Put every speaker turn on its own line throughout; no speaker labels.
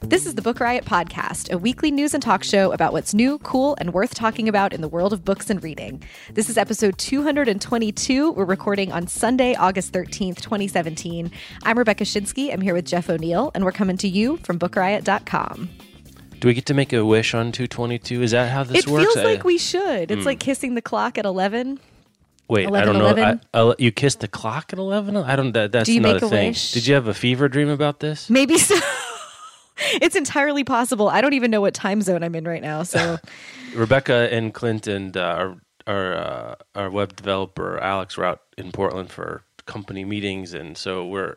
This is the Book Riot Podcast, a weekly news and talk show about what's new, cool, and worth talking about in the world of books and reading. This is episode 222. We're recording on Sunday, August 13th, 2017. I'm Rebecca Schinsky. I'm here with Jeff O'Neal, and we're coming to you from BookRiot.com.
Do we get to make a wish on 222? Is that how this
it
works?
It feels
I-
like we should. It's hmm. like kissing the clock at 11.
Wait, I don't know.
11.
I, I, you kissed the clock at 11? I don't. That, that's
Do
not a
a
thing.
wish?
Did you have a fever dream about this?
Maybe so. it's entirely possible. I don't even know what time zone I'm in right now. So
Rebecca and Clint and uh, our our uh, our web developer Alex were out in Portland for company meetings, and so we're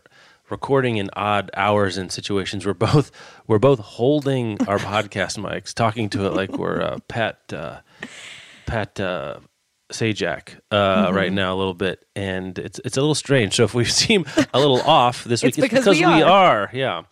recording in odd hours and situations. We're both we're both holding our podcast mics, talking to it like we're uh, Pat uh, Pat uh, Sajak uh,
Mm-hmm.
right now a little bit, and it's it's a little strange. So if we seem a little off this week,
It's because we are.
are, yeah.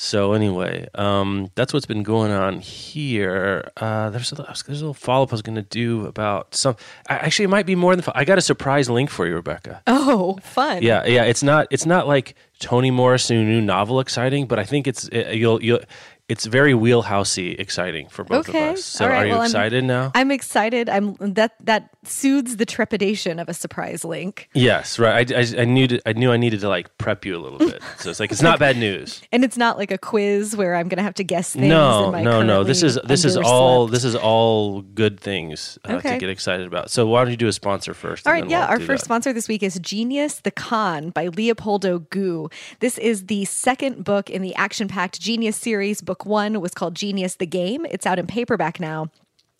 So anyway, um, that's what's been going on here. Uh, there's a, there's a little follow up I was going to do about some. Actually, it might be more than. I got a surprise link for you, Rebecca.
oh, fun.
Yeah, yeah. It's not. It's not like Toni Morrison new novel exciting, but I think it's it, you'll you'll. It's very wheelhousey exciting for both
Okay.
of us. So
right.
are you
Well, I'm-
excited now?
I'm excited. I'm that that soothes the trepidation of a surprise link.
yes, right. I, I, I knew to, I knew I needed to like prep you a little bit. So it's like it's not bad news.
And it's not like a quiz where I'm going to have to guess things.
No,
in my
no, no. This is this is all this is all good things uh,
Okay.
to get excited about. So why don't you do a sponsor first?
All right, yeah.
we'll
Our first
that.
sponsor this week is Genius the Con by Leopoldo Gout. This is the second book in the action packed Genius series. Book one was called Genius the Game. It's out in paperback now.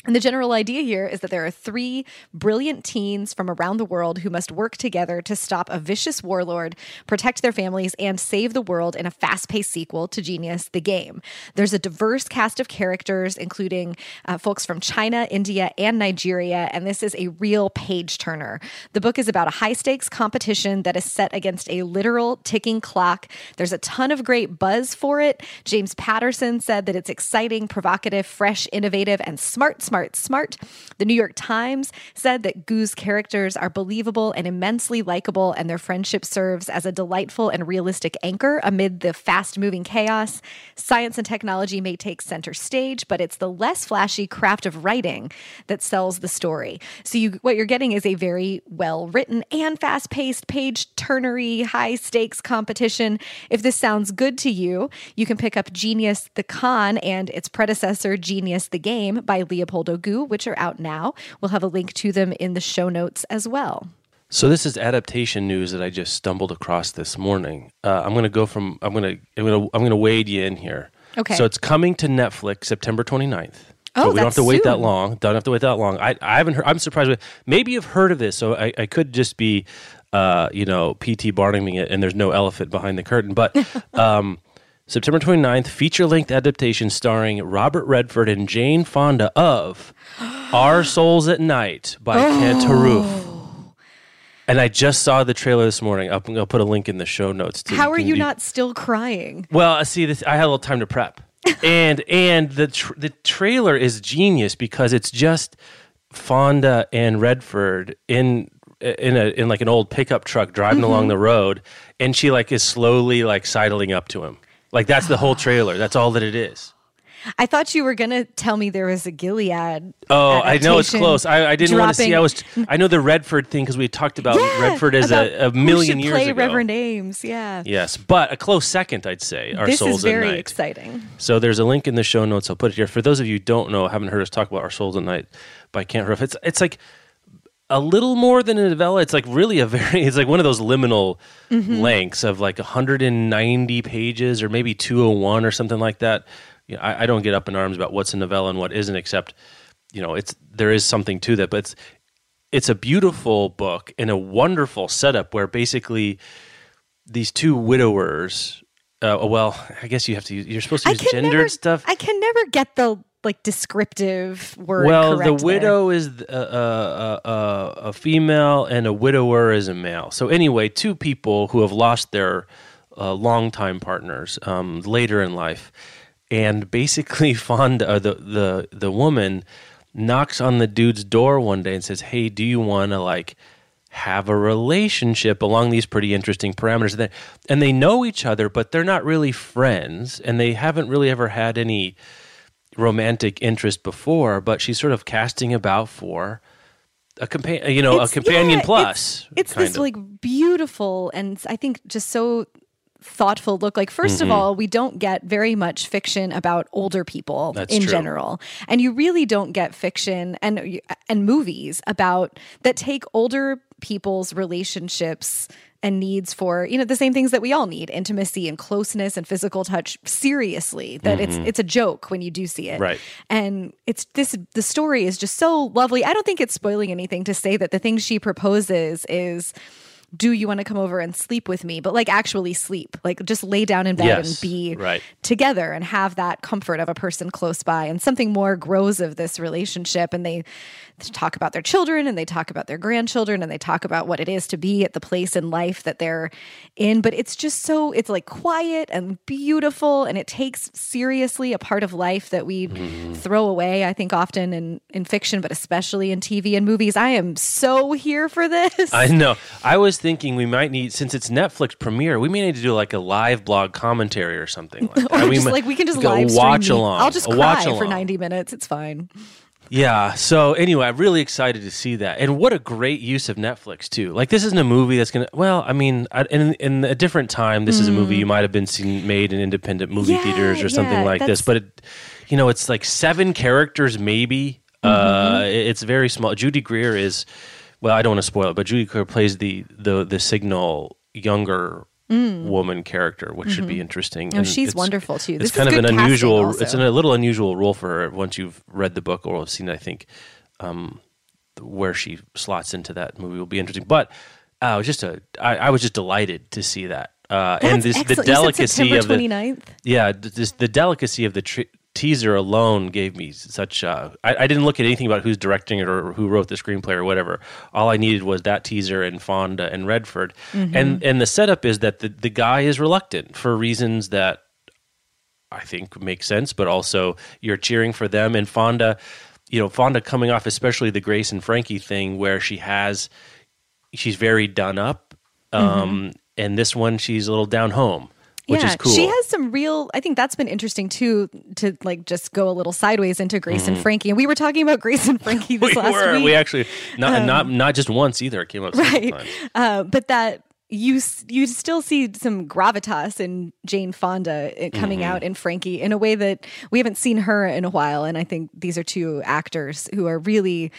And the general idea here is that there are three brilliant teens from around the world who must work together to stop a vicious warlord, protect their families, and save the world in a fast paced sequel to Genius the Game. There's a diverse cast of characters, including uh, folks from China, India, and Nigeria, and this is a real page turner. The book is about a high stakes competition that is set against a literal ticking clock. There's a ton of great buzz for it. James Patterson said that it's exciting, provocative, fresh, innovative, and smart, smart, smart. The New York Times said that Gout's characters are believable and immensely likable, and their friendship serves as a delightful and realistic anchor amid the fast moving chaos. Science and technology may take center stage, but it's the less flashy craft of writing that sells the story. So you what you're getting is a very well written and fast paced page turnery high stakes competition. If this sounds good to you, you can pick up Genius the Con and its predecessor Genius the Game by Which are out now. We'll have a link to them in the show notes as well.
So this is adaptation news that I just stumbled across this morning. Uh, I'm going to go from I'm going to I'm going to I'm going to wade you in here.
Okay.
So it's coming to Netflix September 29th.
Oh,
so we don't have to wait that long. Don't have to wait that long. I, I haven't heard. I'm surprised. With, maybe you've heard of this, so I, I could just be, uh, you know, PT Barnuming it, and there's no elephant behind the curtain. But um, September 29th, feature length adaptation starring Robert Redford and Jane Fonda of Our Souls at Night by Kent Haruf. And I just saw the trailer this morning. I'm going to put a link in the show notes. Too.
How are
can
you
do-
not still crying?
well, I see this. I had a little time to prep, and and the tr- the trailer is genius because it's just Fonda and Redford in in a in like an old pickup truck driving
Mm-hmm.
along the road, and she like is slowly like sidling up to him. Like that's the whole trailer. That's all that it is.
I thought you were going to tell me there was a Gilead.
Oh, I know it's close. I, I didn't want to see. I was. I know the Redford thing because we talked about
Yeah,
Redford as
about
a, a million years
play
ago.
Reverend Ames. Yeah.
Yes, but a close second, I'd say. Our
this
souls
is very
at night.
exciting.
So there's a link in the show notes. I'll put it here. For those of you who don't know, haven't heard us talk about Our Souls at Night by Kent Haruf. It's it's like a little more than a novella. It's like really a very. It's like one of those liminal
Mm-hmm.
lengths of like 190 pages or maybe 201 or something like that. You know, I, I don't get up in arms about what's a novella and what isn't, except you know, it's there is something to that. But it's it's a beautiful book and a wonderful setup where basically these two widowers. Uh, well, I guess you have to. Use, you're supposed to use gendered
never,
stuff.
I can never get the like descriptive word.
well, the
correct there.
widow is a, a, a, a female, and a widower is a male. So anyway, two people who have lost their uh, longtime partners um, later in life, and basically Fonda, uh, the the the woman, knocks on the dude's door one day and says, "Hey, do you want to like?" have a relationship along these pretty interesting parameters. And they, and they know each other, but they're not really friends, and they haven't really ever had any romantic interest before. But she's sort of casting about for a companion, you know,
It's-
a companion
yeah,
plus.
It's, it's this
of.
like beautiful and I think just so thoughtful look. Like 1st
Mm-hmm.
of all, we don't get very much fiction about older people
That's
in
true.
general, and you really don't get fiction and and movies about that take older people's relationships and needs for you know the same things that we all need intimacy and closeness and physical touch seriously that it's it's a joke when you do see it
Mm-hmm. Right.
and it's this the story is just so lovely i don't think it's spoiling anything to say that the thing she proposes is do you want to come over and sleep with me but like actually sleep like just lay down in bed
Yes,
and be
right.
together and have that comfort of a person close by and something more grows of this relationship and they talk about their children and they talk about their grandchildren and they talk about what it is to be at the place in life that they're in but it's just so it's like quiet and beautiful and it takes seriously a part of life that we
Mm-hmm.
throw away i think often in in fiction but especially in tv and movies i am so here for this
I know. I was thinking we might need, since it's Netflix premiere, we may need to do like a live blog commentary or something like that.
or
we
just
might-
like we can just
a
live stream
watch along.
I'll just cry for. 90 minutes. It's fine.
Yeah. So anyway, I'm really excited to see that, and what a great use of Netflix too. Like this isn't a movie that's gonna. Well, I mean, I- in in a different time, this is a movie you might have been seen made in independent movie
Mm. Yeah,
theaters or something
yeah,
like this. But it, you know, it's like seven characters maybe. Uh, it- it's very small. Judy Greer is. Well, I don't want to spoil it, but Judy Greer plays the the the signal younger. Woman character, which should be interesting.
Mm. Oh,
And
she's wonderful, too.
It's
This is
kind of an unusual.
also.
It's an, a little unusual role for her once you've read the book or have seen. it, I think um, where she slots into that movie will be interesting. But uh, I was just a, I, I was just delighted to see that, uh, and this the
excellent. You said
delicacy of the
29th?
yeah, this, the delicacy of the tr- teaser alone gave me such. Uh, I, I didn't look at anything about who's directing it or who wrote the screenplay or whatever. All I needed was that teaser and Fonda and Redford,
Mm-hmm.
and and the setup is that the the guy is reluctant for reasons that I think make sense, but also you're cheering for them and Fonda. You know, Fonda coming off especially the Grace and Frankie thing where she has, she's very done up, um, and this one she's a little down home, which
Mm-hmm. yeah,
is cool.
She has some real. I think that's been interesting too. To like just go a little sideways into Grace and Frankie, and we were talking about Grace and Frankie this
Mm-hmm. we
last
were.
week.
We actually not not not just once either. It came up
right uh, but that you you still see some gravitas in Jane Fonda uh, coming
Mm-hmm.
out in Frankie in a way that we haven't seen her in a while and I think these are two actors who are really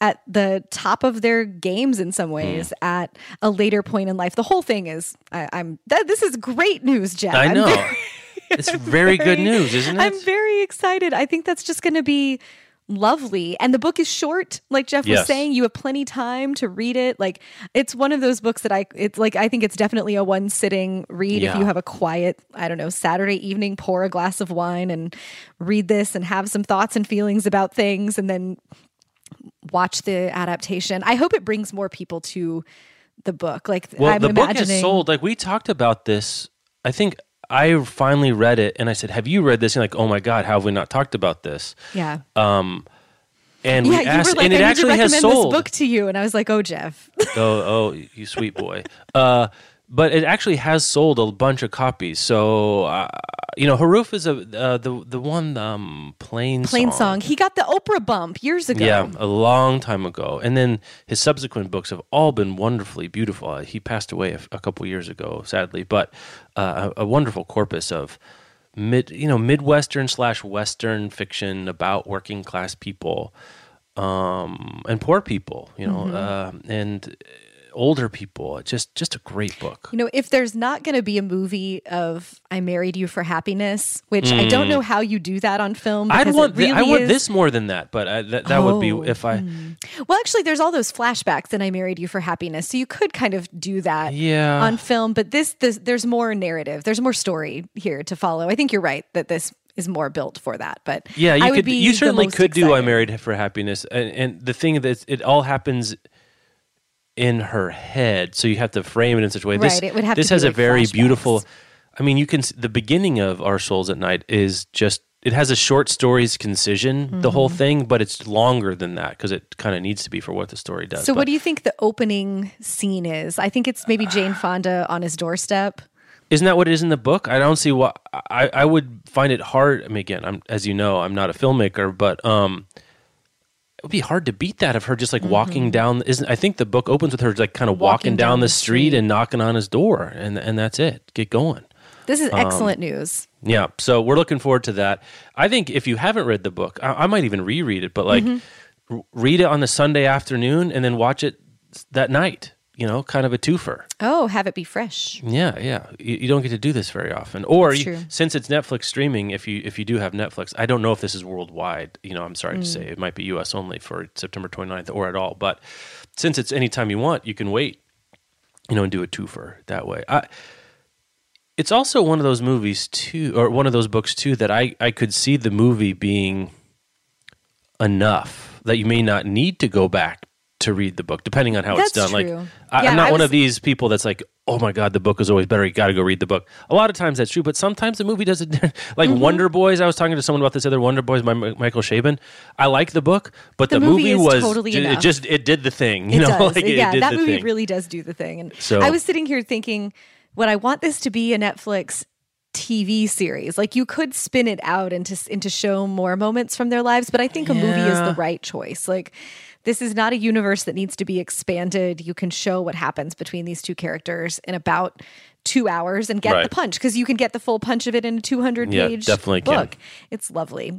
at the top of their games in some
Mm.
ways at a later point in life the whole thing is I, I'm that this is great news Jeff
I know.
very-
it's very good news, isn't it?
I'm very excited. I think that's just going to be lovely. And the book is short, like Jeff was saying. You have plenty time to read it. Like it's one of those books that I it's like I think it's definitely a one sitting read if you have a quiet, I don't know, Saturday evening, pour a glass of wine and read this and have some thoughts and feelings about things and then watch the adaptation. I hope it brings more people to the book. Like
well,
I'm
the book
imagining
has sold. Like we talked about this. I think I finally read it, and I said, "Have you read this?" And like, "Oh my god, how have we not talked about this?"
Yeah.
And
yeah,
we
you
asked,
were like,
and it
I need to
actually has sold.
this book to you, and I was like, "Oh, Jeff,
oh, oh, you sweet boy. Uh, but it actually has sold a bunch of copies. So, uh, you know, Haruf is a uh, the the one um, plain
Plainsong. He got the Oprah bump years ago.
Yeah, a long time ago. And then his subsequent books have all been wonderfully beautiful. Uh, He passed away a couple years ago, sadly, but uh, a, a wonderful corpus of mid, you know, midwestern slash western fiction about working class people um, and poor people, you know, uh, and older people. Just just a great book.
You know, if there's not going to be a movie of "I Married You for Happiness," which I don't know how you do that on film.
Mm. I'd want
really
I want
is-
this more than that, but I, that that would be
Oh,
if I
Well, actually, there's all those flashbacks in "I Married You for Happiness," so you could kind of do that
Yeah.
on film. But this, this, there's more narrative. There's more story here to follow. I think you're right that this is more built for that. But
Yeah, you
I would
could.
be
You certainly could do "I. Married for Happiness," and, and the thing that it all happens in her head, so you have to frame it in such a way. This,
Right, it would have to
this has a very
flashbacks.
beautiful. I mean, you can. The beginning of "Our Souls at Night" is just it has a short story's concision, the
Mm-hmm.
whole thing, but it's longer than that because it kind of needs to be for what the story does.
So,
But
what do you think the opening scene is? I think it's maybe Jane Fonda on his doorstep.
isn't that what it is in the book? I don't see what I, I would find it hard. I mean, again, I'm as you know, I'm not a filmmaker, but um, would be hard to beat that of her just like walking down. Isn't I think the book opens with her just like kind of walking,
Mm-hmm. Walking
down,
down
the, street, and knocking on his door, and and that's it. Get going.
This
Um,
is excellent news.
Yeah, so we're looking forward to that. I think if you haven't read the book, I, I might even reread it, but like
Mm-hmm.
r- read it on the Sunday afternoon and then watch it that night. You know, kind of a twofer.
Oh, have it be fresh.
Yeah, yeah. You, you don't get to do this very often. Or you, since it's Netflix streaming, if you if you do have Netflix, I don't know if this is worldwide. You know, I'm sorry to say
Mm.
it might be U.S. only for September 29th or at all. But since it's anytime you want, you can wait. You know, and do a twofer that way. I, it's also one of those movies too, or one of those books too, that I I could see the movie being enough that you may not need to go back to read the book, depending on how it's
That's
done. Like,
true.
I,
Yeah,
I'm not
I
one of these people that's like, oh my god, the book is always better. You got to go read the book. A lot of times that's true, but sometimes the movie does it. like
Mm-hmm.
Wonder Boys. I was talking to someone about this other Wonder Boys by Mi- Michael Chabon. I like the book, but
The
the,
movie is
was
totally
it just it did the thing. You
it
know, like
yeah,
it did
that movie
thing.
really does do the thing. And
So-
I was sitting here thinking, would I want this to be a Netflix TV series? Like you could spin it out into into show more moments from their lives, but I think a movie is the right choice. Like this is not a universe that needs to be expanded. You can show what happens between these two characters in about two hours and get the punch because you can get the full punch of it in a 200
Yeah,
page
definitely can.
book. It's lovely.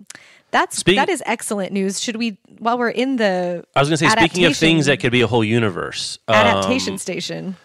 That's
Speak-
that is excellent news. Should we while we're in the
I was going to say, speaking of things that could be a whole universe, um,
adaptation station.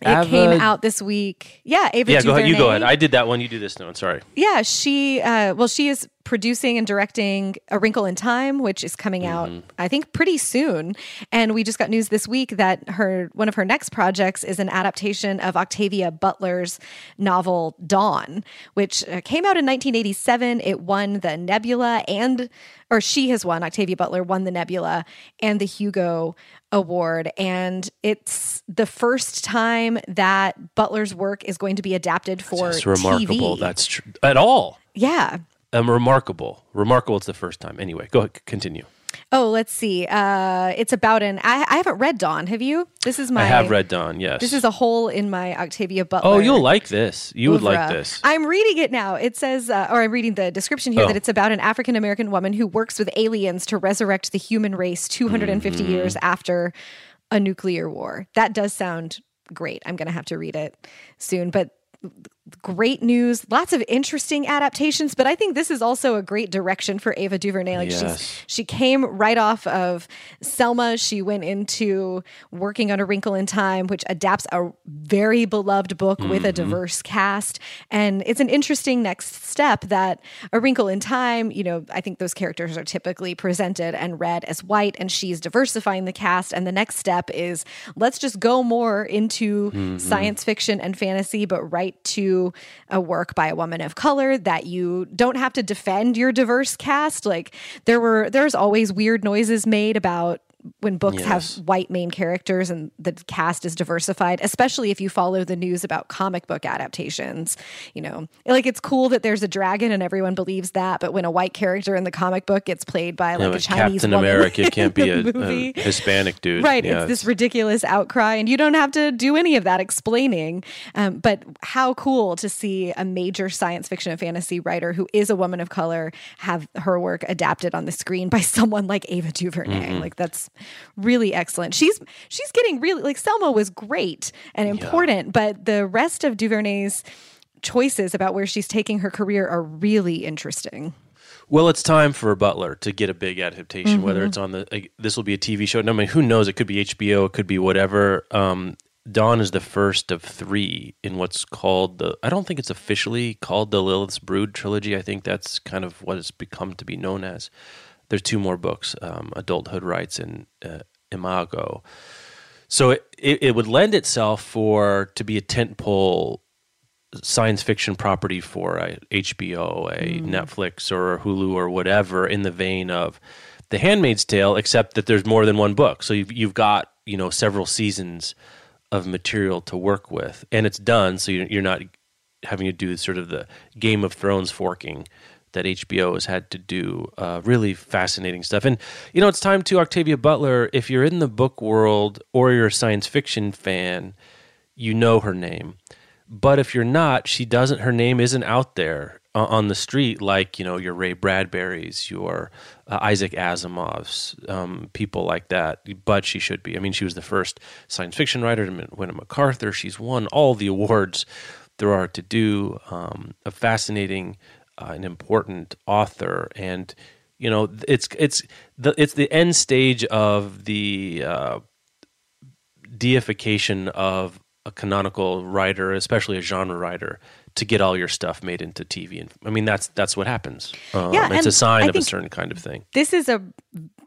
It
Ava-
came out this week. Yeah, Ava
yeah, go ahead. You go ahead. I did that one. You do this one. Sorry.
yeah, she. Uh, well, she is producing and directing A Wrinkle in Time, which is coming out,
Mm-hmm.
I think, pretty soon. And we just got news this week that her one of her next projects is an adaptation of Octavia Butler's novel Dawn, which uh, came out in 1987. It won the Nebula and, or she has won. Octavia Butler won the Nebula and the Hugo Award, and it's the first time that Butler's work is going to be adapted for
It's remarkable.
TV.
That's true. At all.
yeah.
Um, remarkable. Remarkable. It's the first time. Anyway, go ahead. Continue.
Oh, let's see. Uh, it's about an. I, I haven't read Dawn. Have you? This is my.
I have read Dawn. Yes.
This is a hole in my Octavia Butler.
oh, you'll like this. You would like this.
I'm reading it now. It says, uh, or I'm reading the description here,
Oh.
that it's about an African American woman who works with aliens to resurrect the human race 250
Mm-hmm.
years after a nuclear war. That does sound great. I'm going to have to read it soon. But great news, lots of interesting adaptations, but I think this is also a great direction for Ava DuVernay. Like
Yes.
she's she came right off of Selma. She went into working on A Wrinkle in Time, which adapts a very beloved book with a mm-hmm. diverse cast, and it's an interesting next step that A Wrinkle in Time, you know, I think those characters are typically presented and read as white and she's diversifying the cast and the next step is let's just go more into mm-hmm. science fiction and fantasy but write to a work by a woman of color that you don't have to defend your diverse cast. Like there were there's always weird noises made about when books
Yes.
have white main characters and the cast is diversified, especially if you follow the news about comic book adaptations. You know, like it's cool that there's a dragon and everyone believes that, but when a white character in the comic book gets played by like
know,
a Chinese
Captain
woman
America
in
can't be a, a Hispanic dude.
Right,
Yeah,
it's this ridiculous outcry, and you don't have to do any of that explaining. Um, but how cool to see a major science fiction and fantasy writer who is a woman of color have her work adapted on the screen by someone like Ava DuVernay.
Mm-hmm.
Like that's really excellent. She's she's getting really like Selma was great and important, but the rest of DuVernay's choices about where she's taking her career are really interesting.
Well, it's time for Butler to get a big adaptation.
Mm-hmm.
Whether it's on the like, this will be a TV show. No, I mean, who knows? It could be HBO. It could be whatever. Um, Dawn is the first of three in what's called the. I don't think it's officially called the Lilith's Brood trilogy. I think that's kind of what it's become to be known as. There's two more books: um, Adulthood Rites and uh, Imago. So it, it, it would lend itself for to be a tentpole science fiction property for a HBO, a Netflix, or a Hulu, or whatever, in the vein of The Handmaid's Tale, except that there's more than one book. So you've you've got you know several seasons of material to work with, and it's done. So you're not having to do sort of the Game of Thrones forking that HBO has had to do. Uh, really fascinating stuff. And, you know, it's time to Octavia Butler. If you're in the book world or you're a science fiction fan, you know her name. But if you're not, she doesn't, her name isn't out there uh, on the street like, you know, your Ray Bradbury's, your uh, Isaac Asimov's, um, people like that. But she should be. I mean, she was the first science fiction writer to win a MacArthur. She's won all the awards there are to do. Um, a fascinating uh, an important author, and you know it's it's the it's the end stage of the uh, deification of a canonical writer, especially a genre writer, to get all your stuff made into TV. And I mean, that's that's what happens. Um,
yeah,
it's a sign
I
of a certain kind of thing.
This is a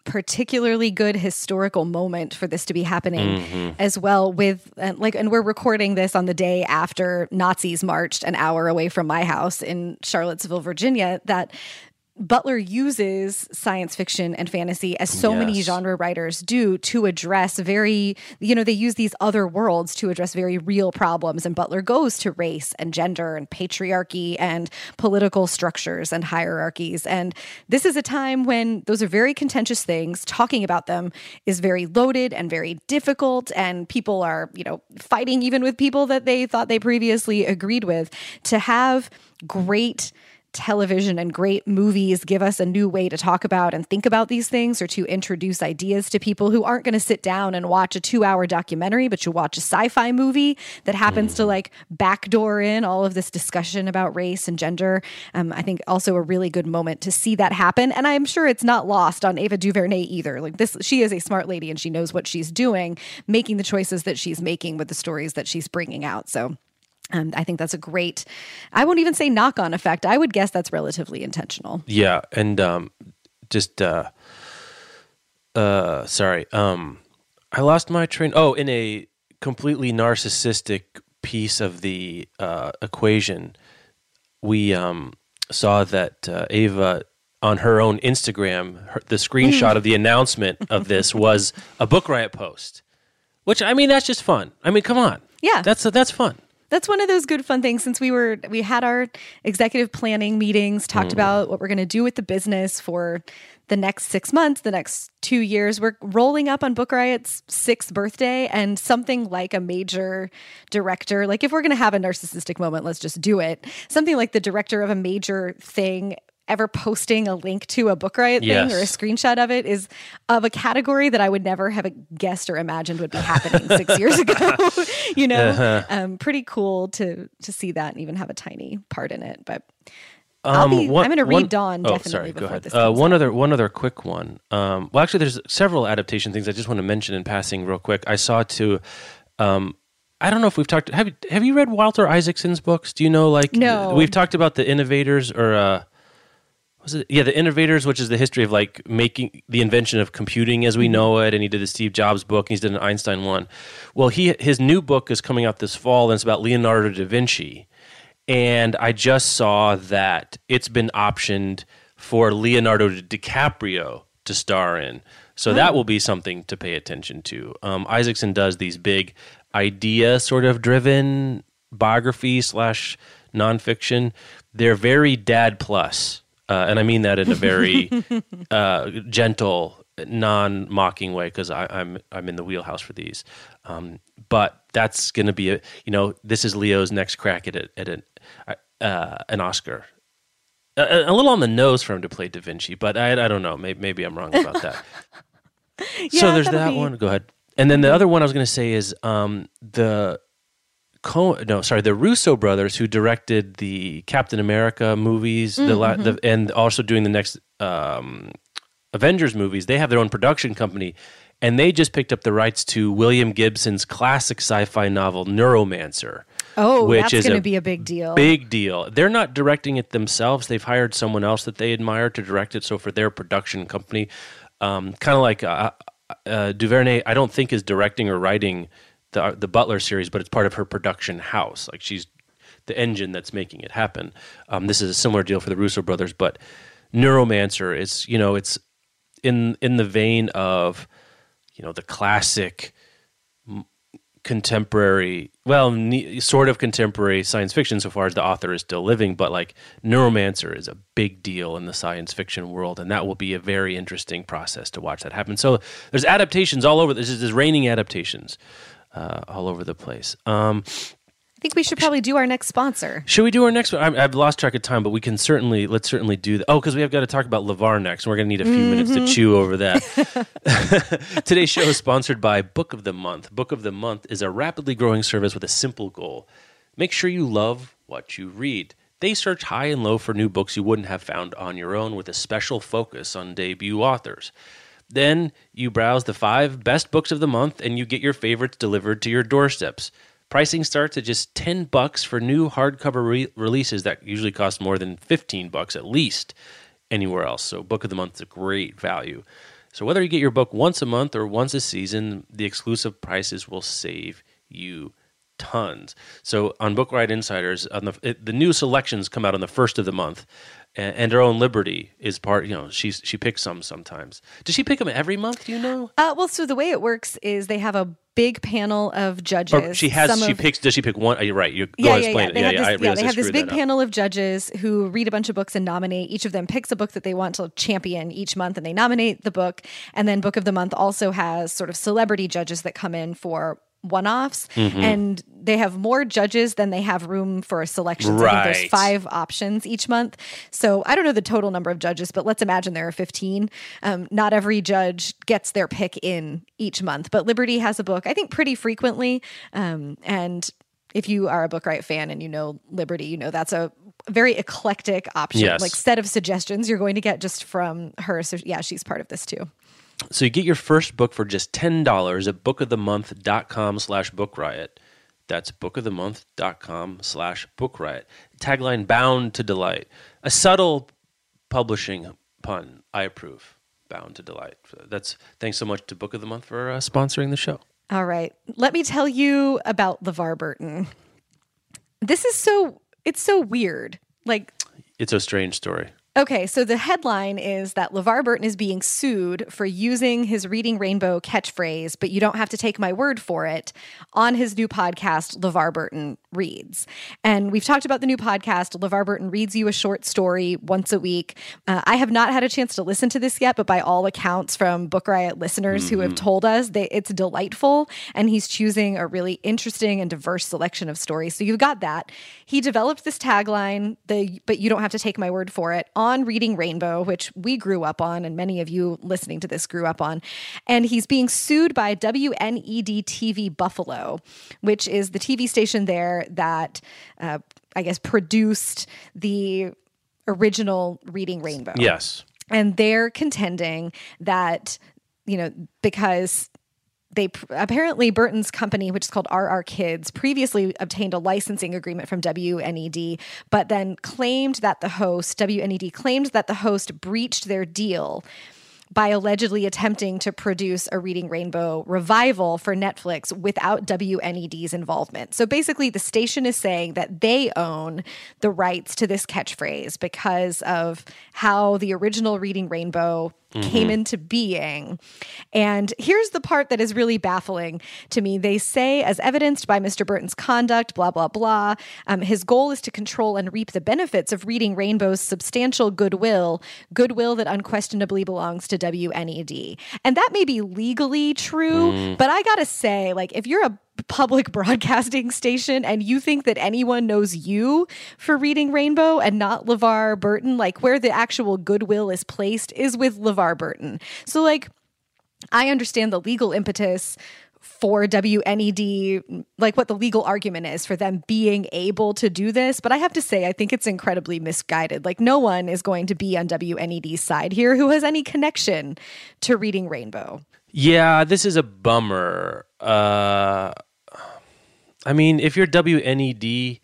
particularly good historical moment for this to be happening
Mm-hmm.
as well with uh, like and we're recording this on the day after Nazis marched an hour away from my house in Charlottesville Virginia that Butler uses science fiction and fantasy as so many genre writers do to address very, you know, they use these other worlds to address very real problems. And Butler goes to race and gender and patriarchy and political structures and hierarchies. And this is a time when those are very contentious things. Talking about them is very loaded and very difficult. And people are, you know, fighting even with people that they thought they previously agreed with. To have great television and great movies give us a new way to talk about and think about these things or to introduce ideas to people who aren't going to sit down and watch a two hour documentary, but you watch a sci fi movie that happens to like backdoor in all of this discussion about race and gender. Um, I think also a really good moment to see that happen. And I'm sure it's not lost on Ava DuVernay either. Like this, she is a smart lady and she knows what she's doing, making the choices that she's making with the stories that she's bringing out. So, um, I think that's a great, I won't even say knock on effect. I would guess that's relatively intentional.
Yeah, and um, just uh, uh, sorry, um, I lost my train. Oh, in a completely narcissistic piece of the uh, equation, we um, saw that uh, Ava on her own Instagram, her, the screenshot of the announcement of this was a book riot post. Which I mean, that's just fun. I mean, come on,
Yeah.
that's that's fun.
That's one of those good fun things since we were we had our executive planning meetings, talked mm-hmm. about what we're going to do with the business for the next 6 months, the next 2 years. We're rolling up on Book Riot's 6th birthday and something like a major director, like if we're going to have a narcissistic moment, let's just do it. Something like the director of a major thing ever posting a link to a book riot thing or a screenshot of it is of a category that I would never have guessed or imagined would be happening six years ago. you know,
Uh-huh.
um, pretty cool to to see that and even have a tiny part in it. But I'll
Um,
be,
one-
I'm going to read
one-
Dawn
oh,
definitely
sorry, go ahead.
this.
Uh, one
out.
other, one other quick one. Um, well, actually, there's several adaptation things I just want to mention in passing, real quick. I saw to, um, I don't know if we've talked. Have you have you read Walter Isaacson's books? Do you know like
No.
We've talked about the innovators or. Uh, was it yeah the innovators which is the history of like making the invention of computing
Mm-hmm.
as we know it and he did the steve jobs book and he's did an einstein one. Well he his new book is coming out this fall and it's about leonardo da vinci. And i just saw that it's been optioned for leonardo dicaprio to star in. So that will be something to pay attention to. Um, isaacson does these big idea sort of driven biography slash nonfiction. They're very dad plus uh, and I mean that in a very uh, gentle, non-mocking way because I'm I'm in the wheelhouse for these. Um, but that's going to be a you know this is Leo's next crack at at an uh, an Oscar. A, a little on the nose for him to play Da Vinci, but I, I don't know. Maybe, maybe I'm wrong about that. so there's that
be-
one. Go ahead. And then the other one I was going to say is um, the Co- no, sorry, the Russo brothers who directed the Captain America movies, the, la- the and also doing the next um, Avengers movies. They have their own production company, and they just picked up the rights to William Gibson's classic sci-fi novel Neuromancer.
Oh,
which
that's
is
going to be a big deal.
Big deal. They're not directing it themselves. They've hired someone else that they admire to direct it. So for their production company, um, kind of like uh, uh, Duvernay, I don't think is directing or writing the the Butler series, but it's part of her production house. Like she's the engine that's making it happen. Um, this is a similar deal for the Russo brothers, but Neuromancer is you know it's in in the vein of you know the classic contemporary, well, ne- sort of contemporary science fiction so far as the author is still living, but like Neuromancer is a big deal in the science fiction world, and that will be a very interesting process to watch that happen. So there's adaptations all over. There's, there's raining adaptations uh, all over the place. Um,
I think we should probably do our next sponsor.
should we do our next one? I, I've lost track of time, but we can certainly let's certainly do that. Oh, because we have got to talk about LeVar next, and we're going to need a few minutes to chew over that. Today's show is sponsored by Book of the Month. Book of the Month is a rapidly growing service with a simple goal: make sure you love what you read. They search high and low for new books you wouldn't have found on your own, with a special focus on debut authors. Then you browse the five best books of the month, and you get your favorites delivered to your doorsteps. Pricing starts at just 10 bucks for new hardcover re- releases that usually cost more than 15 bucks at least anywhere else. So Book of the Month is a great value. So whether you get your book once a month or once a season, the exclusive prices will save you tons. So on Book Riot Insiders, on the it, the new selections come out on the first of the month, and, and her own Liberty is part. You know, she's she picks some sometimes. Does she pick them every month? Do you know?
Uh, well, so the way it works is they have a big panel of judges.
Or she has.
Some
She
of-
picks. Does she pick one? Oh, you're right. You go
yeah,
ahead,
yeah,
explain
yeah.
it.
They
yeah,
have
yeah.
this, yeah, they have this big panel of judges who read a bunch of books and nominate each of them picks a book that they want to champion each month, and they nominate the book. And then Book of the Month also has sort of celebrity judges that come in for one-offs,
Mm-hmm.
and they have more judges than they have room for selections. I think there's five options each month. So I don't know the total number of judges, but let's imagine there are 15. Um, not every judge gets their pick in each month, but Liberty has a book, I think, pretty frequently. Um, and if you are a Book Riot fan and you know Liberty, you know that's a very eclectic option,
Yes.
like set of suggestions you're going to get just from her. So yeah, she's part of this too.
So you get your first book for just ten dollars at bookofthemonth.com slash book riot. That's bookofthemonth.com slash book riot. Tagline bound to delight. A subtle publishing pun. I approve. Bound to delight. That's thanks so much to Book of the Month for uh, sponsoring the show.
All right. Let me tell you about LeVar Burton. This is so it's so weird. Like
It's a strange story.
Okay, so the headline is that LeVar Burton is being sued for using his Reading Rainbow catchphrase, but you don't have to take my word for it, on his new podcast, LeVar Burton Reads. And we've talked about the new podcast. LeVar Burton reads you a short story once a week. Uh, I have not had a chance to listen to this yet, but by all accounts from Book Riot listeners who have told us, they, it's delightful. And he's choosing a really interesting and diverse selection of stories. So you've got that. He developed this tagline, the but you don't have to take my word for it, on Reading Rainbow, which we grew up on, and many of you listening to this grew up on. And he's being sued by WNED TV Buffalo, which is the TV station there that uh, I guess produced the original Reading Rainbow
Yes.
and they're contending that you know because they apparently Burton's company, which is called RR Kids, previously obtained a licensing agreement from WNED, but then claimed that the host, WNED claimed that the host breached their deal by allegedly attempting to produce a Reading Rainbow revival for Netflix without WNED's involvement. So basically, the station is saying that they own the rights to this catchphrase because of how the original Reading Rainbow came into being. And here's the part that is really baffling to me. They say, as evidenced by Mr. Burton's conduct, blah, blah, blah, um, his goal is to control and reap the benefits of reading Rainbow's substantial goodwill, goodwill that unquestionably belongs to WNED. And that may be legally true, but I gotta say, like, if you're a public broadcasting station and you think that anyone knows you for reading Rainbow and not LeVar Burton, like where the actual goodwill is placed is with LeVar Burton. So, like, I understand the legal impetus for WNED, like what the legal argument is for them being able to do this. But I have to say, I think it's incredibly misguided. Like, no one is going to be on WNED's side here who has any connection to reading Rainbow.
Yeah, this is a bummer. Uh, I mean, if you're WNED,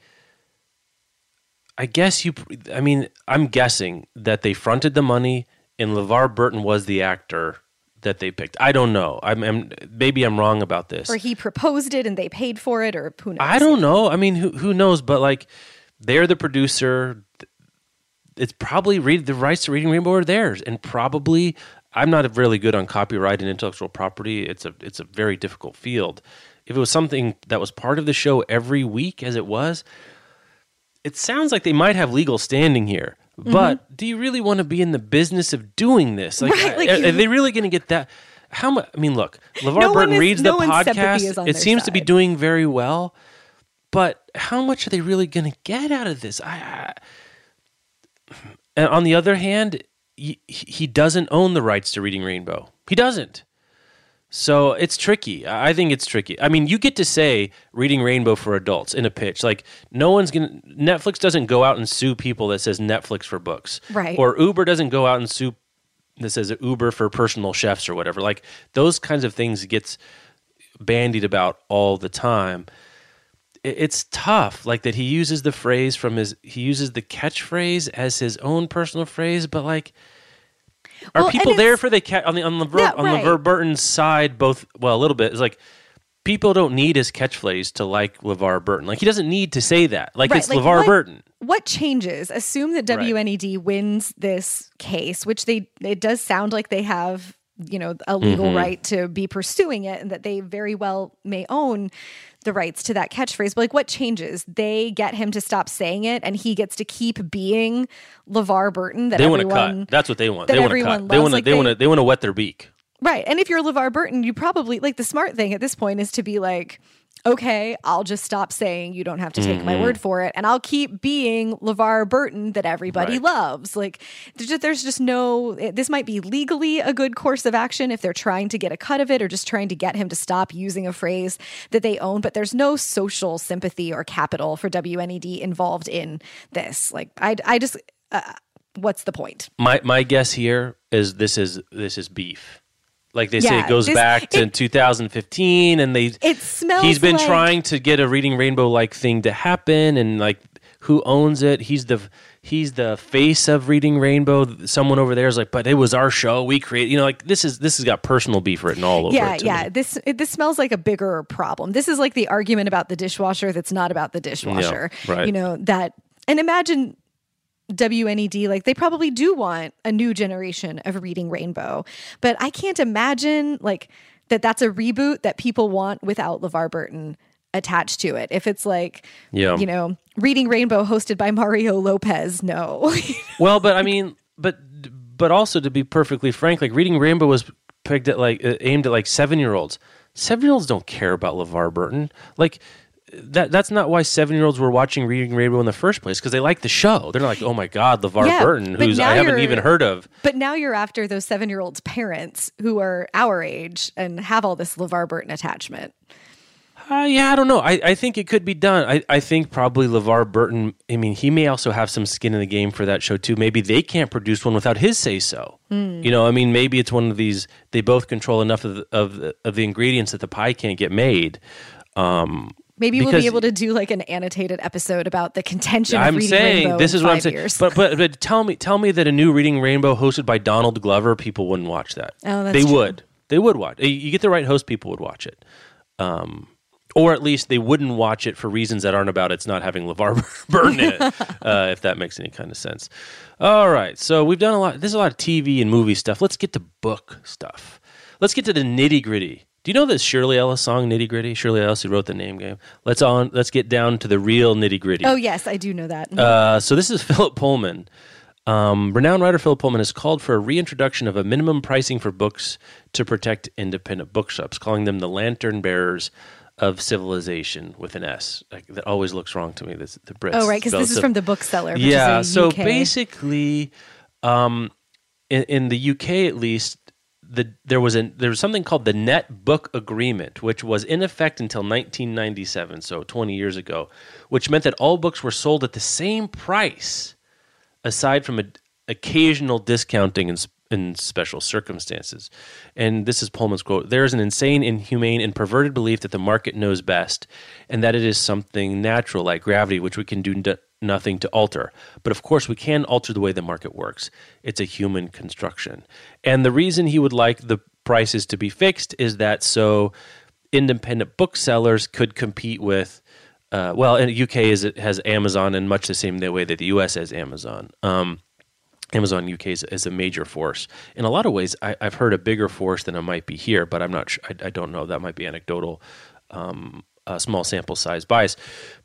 I guess you. I mean, I'm guessing that they fronted the money, and LeVar Burton was the actor that they picked. I don't know. I'm, I'm maybe I'm wrong about this.
Or he proposed it and they paid for it, or who knows?
I don't know. I mean, who who knows? But like, they're the producer. It's probably read the rights to Reading Rainbow are theirs, and probably I'm not really good on copyright and intellectual property. It's a it's a very difficult field. If it was something that was part of the show every week as it was, it sounds like they might have legal standing here. But do you really want to be in the business of doing this? Like,
Mm-hmm. Right, like
are,
you-
are they really going to get that? How much? I mean, look, LeVar
No
Burton
is-
reads
no
the
one's sympathy is
podcast. It seems to be doing very well. But how much are they really going to get out of this? I, I, and on the other hand, he, he doesn't own the rights to Reading Rainbow. He doesn't. So it's tricky. I think it's tricky. I mean, you get to say Reading Rainbow for adults in a pitch. Like no one's gonna. Netflix doesn't go out and sue people that says Netflix for books,
Right.
Or Uber doesn't go out and sue that says Uber for personal chefs or whatever. Like those kinds of things gets bandied about all the time. It's tough, like that he uses the phrase from his. He uses the catchphrase as his own personal phrase, but like. Are
Well,
people there for the cat on the on the Ver,
Yeah,
on
right.
LeVar Burton's side? Both well, a little bit. It's like people don't need his catchphrase to like LeVar Burton. Like he doesn't need to say that. Like
Right,
it's
like,
LeVar
what-
Burton.
What changes? Assume that
Right.
WNED wins this case, which they it does sound like they have, you know, a legal
Mm-hmm.
right to be pursuing it and that they very well may own the rights to that catchphrase. But like what changes? They get him to stop saying it and he gets to keep being LeVar Burton that
They want to cut. That's what they want. They want to cut. They want to.
Like
they
they-
want to. They want to wet their beak.
Right. And if you're LeVar Burton, you probably like the smart thing at this point is to be like, okay, I'll just stop saying you don't have to take
Mm-hmm.
my word for it. And I'll keep being LeVar Burton that everybody
Right.
loves. Like, there's just, there's just no, it- this might be legally a good course of action if they're trying to get a cut of it or just trying to get him to stop using a phrase that they own. But there's no social sympathy or capital for WNED involved in this. Like, I, I just, uh, what's the point?
My my guess here is this is this is beef. Like they say,
Yeah,
it goes
this-
back to
it-
2015, and they
It smells
he's been
like-
trying to get a reading rainbow like thing to happen and like who owns it? He's the he's the face of reading rainbow. Someone over there is like but it was our show. We created you know like this is this has got personal beef written all over
yeah
it to
yeah
me.
this it, this smells like a bigger problem. This is like the argument about the dishwasher that's not about the dishwasher.
right.
you know that and imagine WNED like they probably do want a new generation of reading rainbow. But I can't imagine like that that's a reboot that people want without LeVar Burton attached to it. If it's like
Yeah.
you know reading rainbow hosted by Mario Lopez no.
Well but i mean but but also to be perfectly frank like reading rainbow was pegged at like uh, aimed at like seven year olds seven year olds don't care about levar burton. Like that that's not why seven year olds were watching Reading Rainbow in the first place because they like the show. They're not like, oh my god, LeVar
Yeah,
Burton, who's I haven't even heard of.
But now you're after those seven year olds' parents who are our age and have all this LeVar Burton attachment.
Uh, yeah, I don't know. I, I think it could be done. I, I think probably LeVar Burton, I mean, he may also have some skin in the game for that show too. Maybe they can't produce one without his say so.
Hmm.
You know, I mean, maybe it's one of these, they both control enough of the, of the, of the ingredients that the pie can't get made.
Maybe we'll be able to do like an annotated episode about the contention of
I'm
reading
saying
Rainbow
this is what I'm saying.
years.
But, but but tell me tell me that a new Reading Rainbow hosted by Donald Glover, people wouldn't watch that.
Oh, that's
they
true.
would. They would watch. You- You get the right host, people would watch it. Um, or at least they wouldn't watch it for reasons that aren't about it's not having LeVar Burton in it, uh, if that makes any kind of sense. All right, so we've done a lot. There's a lot of TV and movie stuff. Let's get to book stuff. Let's get to the nitty gritty. Do you know this Shirley Ellis song, Nitty Gritty? Shirley Ellis who wrote the name game. Let's on. Let's get down to the real nitty gritty.
oh, yes, I do know that.
Uh, so this is Philip Pullman. Um, renowned writer Philip Pullman has called for a reintroduction of a minimum pricing for books to protect independent bookshops, calling them the lantern bearers of civilization with an S. Like, that always looks wrong to me. This, the Brits.
oh, right, because this is from the bookseller.
Yeah.
Is a
So
UK.
basically, um, in, in the UK at least, the there was a there was something called the Net Book Agreement, which was in effect until 1997, so 20 years ago, which meant that all books were sold at the same price, aside from a, occasional discounting in, in special circumstances. And this is Pullman's quote: "There is an insane, inhumane, and perverted belief that the market knows best, and that it is something natural like gravity, which we can do." Nothing to alter. But of course, we can alter the way the market works. It's a human construction. And the reason he would like the prices to be fixed is that so independent booksellers could compete with uh, well the uk is it has amazon in much the same way that the us has amazon um, amazon uk is, is a major force in a lot of ways I, i've heard a bigger force than it might be here but i'm not sure I, I don't know that might be anecdotal um, a small sample size bias.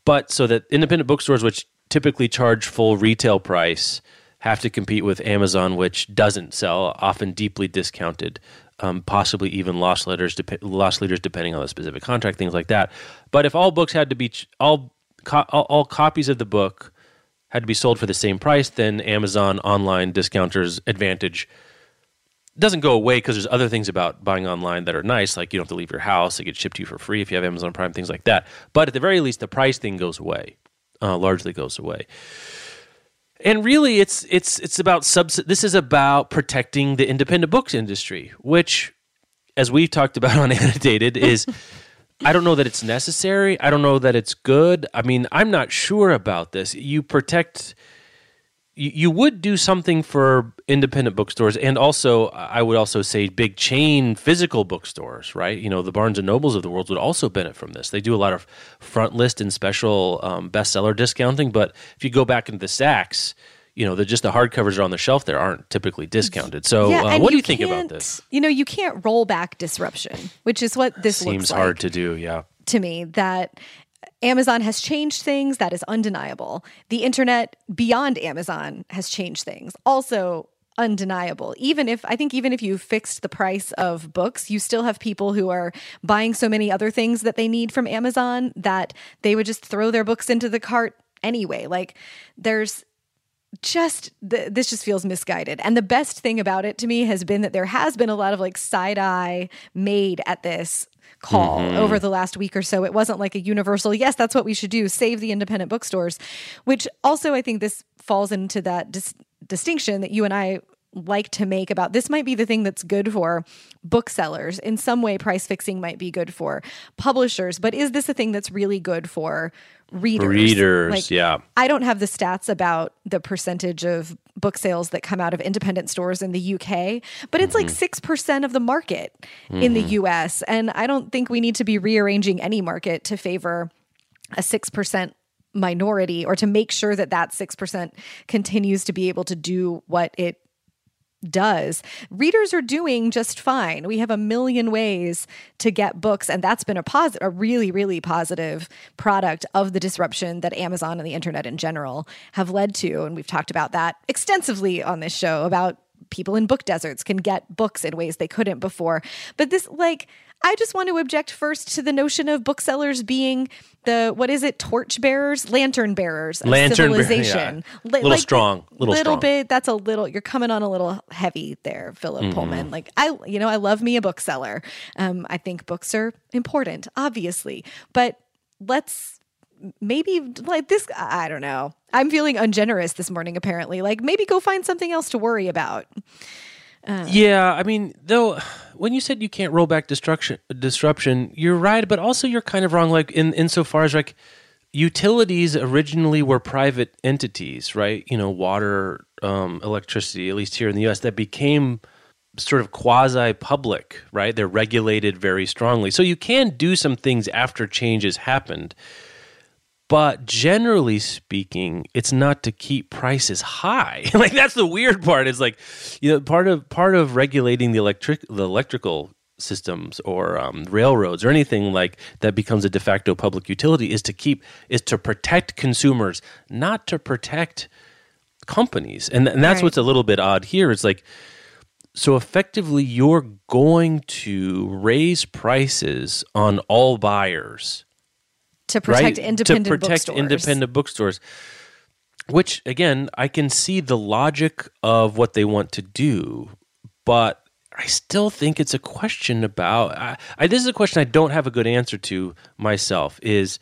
But so that independent bookstores, which typically charge full retail price, have to compete with Amazon, which doesn't sell, often deeply discounted, um, possibly even loss letters, dep- loss leaders, depending on the specific contract, things like that. But if all books had to be ch- all, co- all all copies of the book had to be sold for the same price, then Amazon online discounters advantage doesn't go away because there's other things about buying online that are nice, like you don't have to leave your house; it gets shipped to you for free if you have Amazon Prime, things like that. But at the very least, the price thing goes away, uh, largely goes away. And really, it's it's it's about subs. This is about protecting the independent books industry, which, as we've talked about on Annotated, is. I don't know that it's necessary. I don't know that it's good. I mean, I'm not sure about this. You protect you, you would do something for independent bookstores and also I would also say big chain physical bookstores, right? You know, the Barnes and Nobles of the world would also benefit from this. They do a lot of front list and special um, bestseller discounting, but if you go back into the Saks, you know, the just the hardcovers are on the shelf there aren't typically discounted. So,
Yeah,
uh, what do you think about this?
You know, you can't roll back disruption, which is what this
Seems hard to do, yeah.
to me. That Amazon has changed things. That is undeniable. The internet beyond Amazon has changed things. Also undeniable. Even if I think even if you fixed the price of books, you still have people who are buying so many other things that they need from Amazon that they would just throw their books into the cart anyway. Like there's just th- this just feels misguided and the best thing about it to me has been that there has been a lot of like side eye made at this call mm-hmm. over the last week or so it wasn't like a universal yes that's what we should do save the independent bookstores which also i think this falls into that dis- distinction that you and i like to make about this might be the thing that's good for booksellers in some way price fixing might be good for publishers but is this a thing that's really good for readers
Readers,
Like,
yeah.
I don't have the stats about the percentage of book sales that come out of independent stores in the UK, but it's like mm-hmm. 6% of the market in the mm-hmm. US. And I don't think we need to be rearranging any market to favor a 6% minority or to make sure that that 6% continues to be able to do what it does. Readers are doing just fine. We have a million ways to get books and that's been a positive a really really positive product of the disruption that Amazon and the internet in general have led to and we've talked about that extensively on this show about people in book deserts can get books in ways they couldn't before. But this like I just want to object first to the notion of booksellers being the what is it torch bearers lantern bearers of
Lantern bear-
civilization
yeah.
Li-
Little strong, little strong.
bit that's a little you're coming on a little heavy there philip
Mm-hmm.
pullman like i you know i love me a bookseller um i think books are important obviously but let's maybe like this i don't know i'm feeling ungenerous this morning apparently like maybe go find something else to worry about
Yeah, I mean, though, when you said you can't roll back destruction, disruption, you're right, but also you're kind of wrong. Like in insofar as like utilities originally were private entities, right? You know, water, um, electricity, at least here in the U.S., that became sort of quasi public, right? They're regulated very strongly, so you can do some things after changes happened. But generally speaking, it's not to keep prices high. like that's the weird part. Is like, you know, part of part of regulating the electric the electrical systems or um, railroads or anything like that becomes a de facto public utility is to keep is to protect consumers, not to protect companies. And, and that's
Right.
what's a little bit odd here. It's like so effectively you're going to raise prices on all buyers
to protect
right?
independent
to protect
bookstores.
independent bookstores which again i can see the logic of what they want to do but i still think it's a question about I, I, this is a question i don't have a good answer to myself is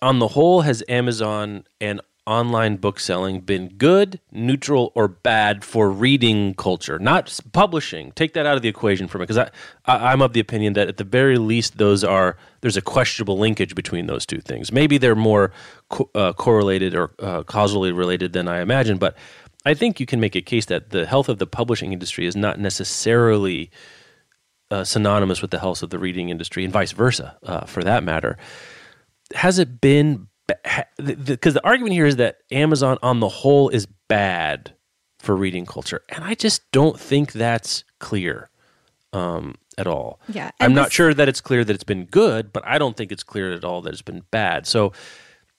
on the whole has amazon and online book selling been good neutral or bad for reading culture? Not publishing. Take that out of the equation for me because I, I i'm of the opinion that at the very least those are there's a questionable linkage between those two things. Maybe they're more co- uh, correlated or uh, causally related than i imagine but i think you can make a case that the health of the publishing industry is not necessarily uh, synonymous with the health of the reading industry and vice versa uh, for that matter. Has it been because the, argument here is that Amazon on the whole is bad for reading culture, and I just don't think that's clear. Um, at all.
Yeah,
I'm not sure that it's clear that it's been good, but I don't think it's clear at all that it's been bad. So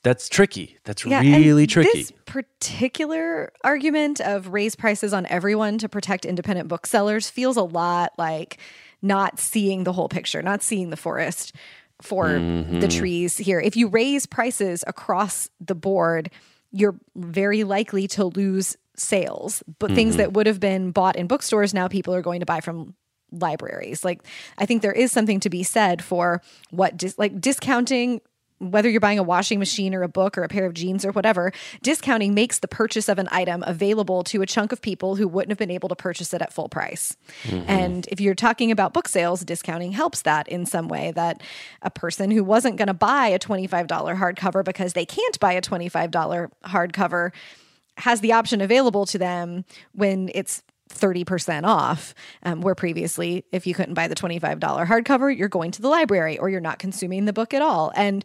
that's tricky. That's
Yeah,
really tricky.
This particular argument of raise prices on everyone to protect independent booksellers feels a lot like not seeing the whole picture, not seeing the forest for
Mm-hmm.
the trees here. If you raise prices across the board, you're very likely to lose sales. But things
Mm-hmm.
that would have been bought in bookstores now people are going to buy from libraries. Like I think there is something to be said for what dis- like discounting whether you're buying a washing machine or a book or a pair of jeans or whatever, discounting makes the purchase of an item available to a chunk of people who wouldn't have been able to purchase it at full price. Mm-hmm. And if you're talking about book sales, discounting helps that in some way that a person who wasn't going to buy a $25 hardcover because they can't buy a $25 hardcover has the option available to them when it's 30% off. Um, where previously, if you couldn't buy the $25 hardcover, you're going to the library or you're not consuming the book at all. And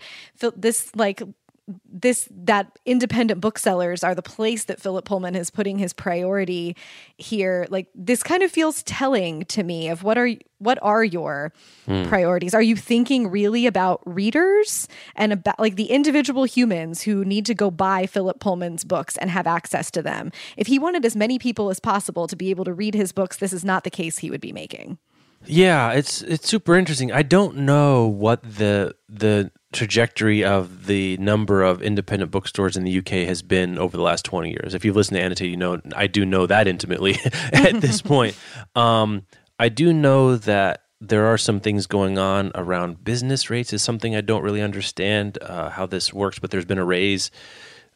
this, like, this that independent booksellers are the place that Philip Pullman is putting his priority here. Like this kind of feels telling to me of what are what are your hmm. priorities? Are you thinking really about readers and about like the individual humans who need to go buy Philip Pullman's books and have access to them? If he wanted as many people as possible to be able to read his books this is not the case he would be making
Yeah, it's it's super interesting. I don't know what the the trajectory of the number of independent bookstores in the UK has been over the last 20 years. If you've listened to Annotate, you know I do know that intimately at this point. Um, I do know that there are some things going on around business rates is something I don't really understand uh, how this works, but there's been a raise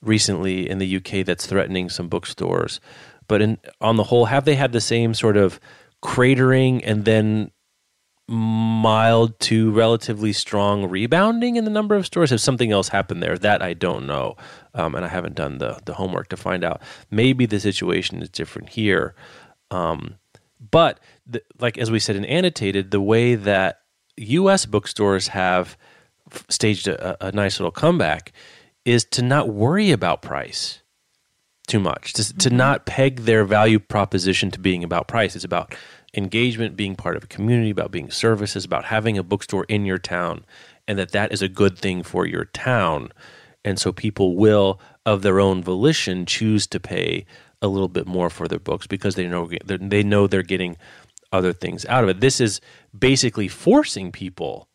recently in the UK that's threatening some bookstores. But in on the whole, have they had the same sort of cratering and then mild to relatively strong rebounding in the number of stores? Has something else happened there? That I don't know, um, and I haven't done the the homework to find out. Maybe the situation is different here, um, but the, like as we said in annotated, the way that U.S. bookstores have staged a, a nice little comeback is to not worry about price too much. To, to mm-hmm. not peg their value proposition to being about price. It's about engagement being part of a community about being services about having a bookstore in your town and that that is a good thing for your town. And so people will of their own volition choose to pay a little bit more for their books because they know they know they're getting other things out of it. This is basically forcing people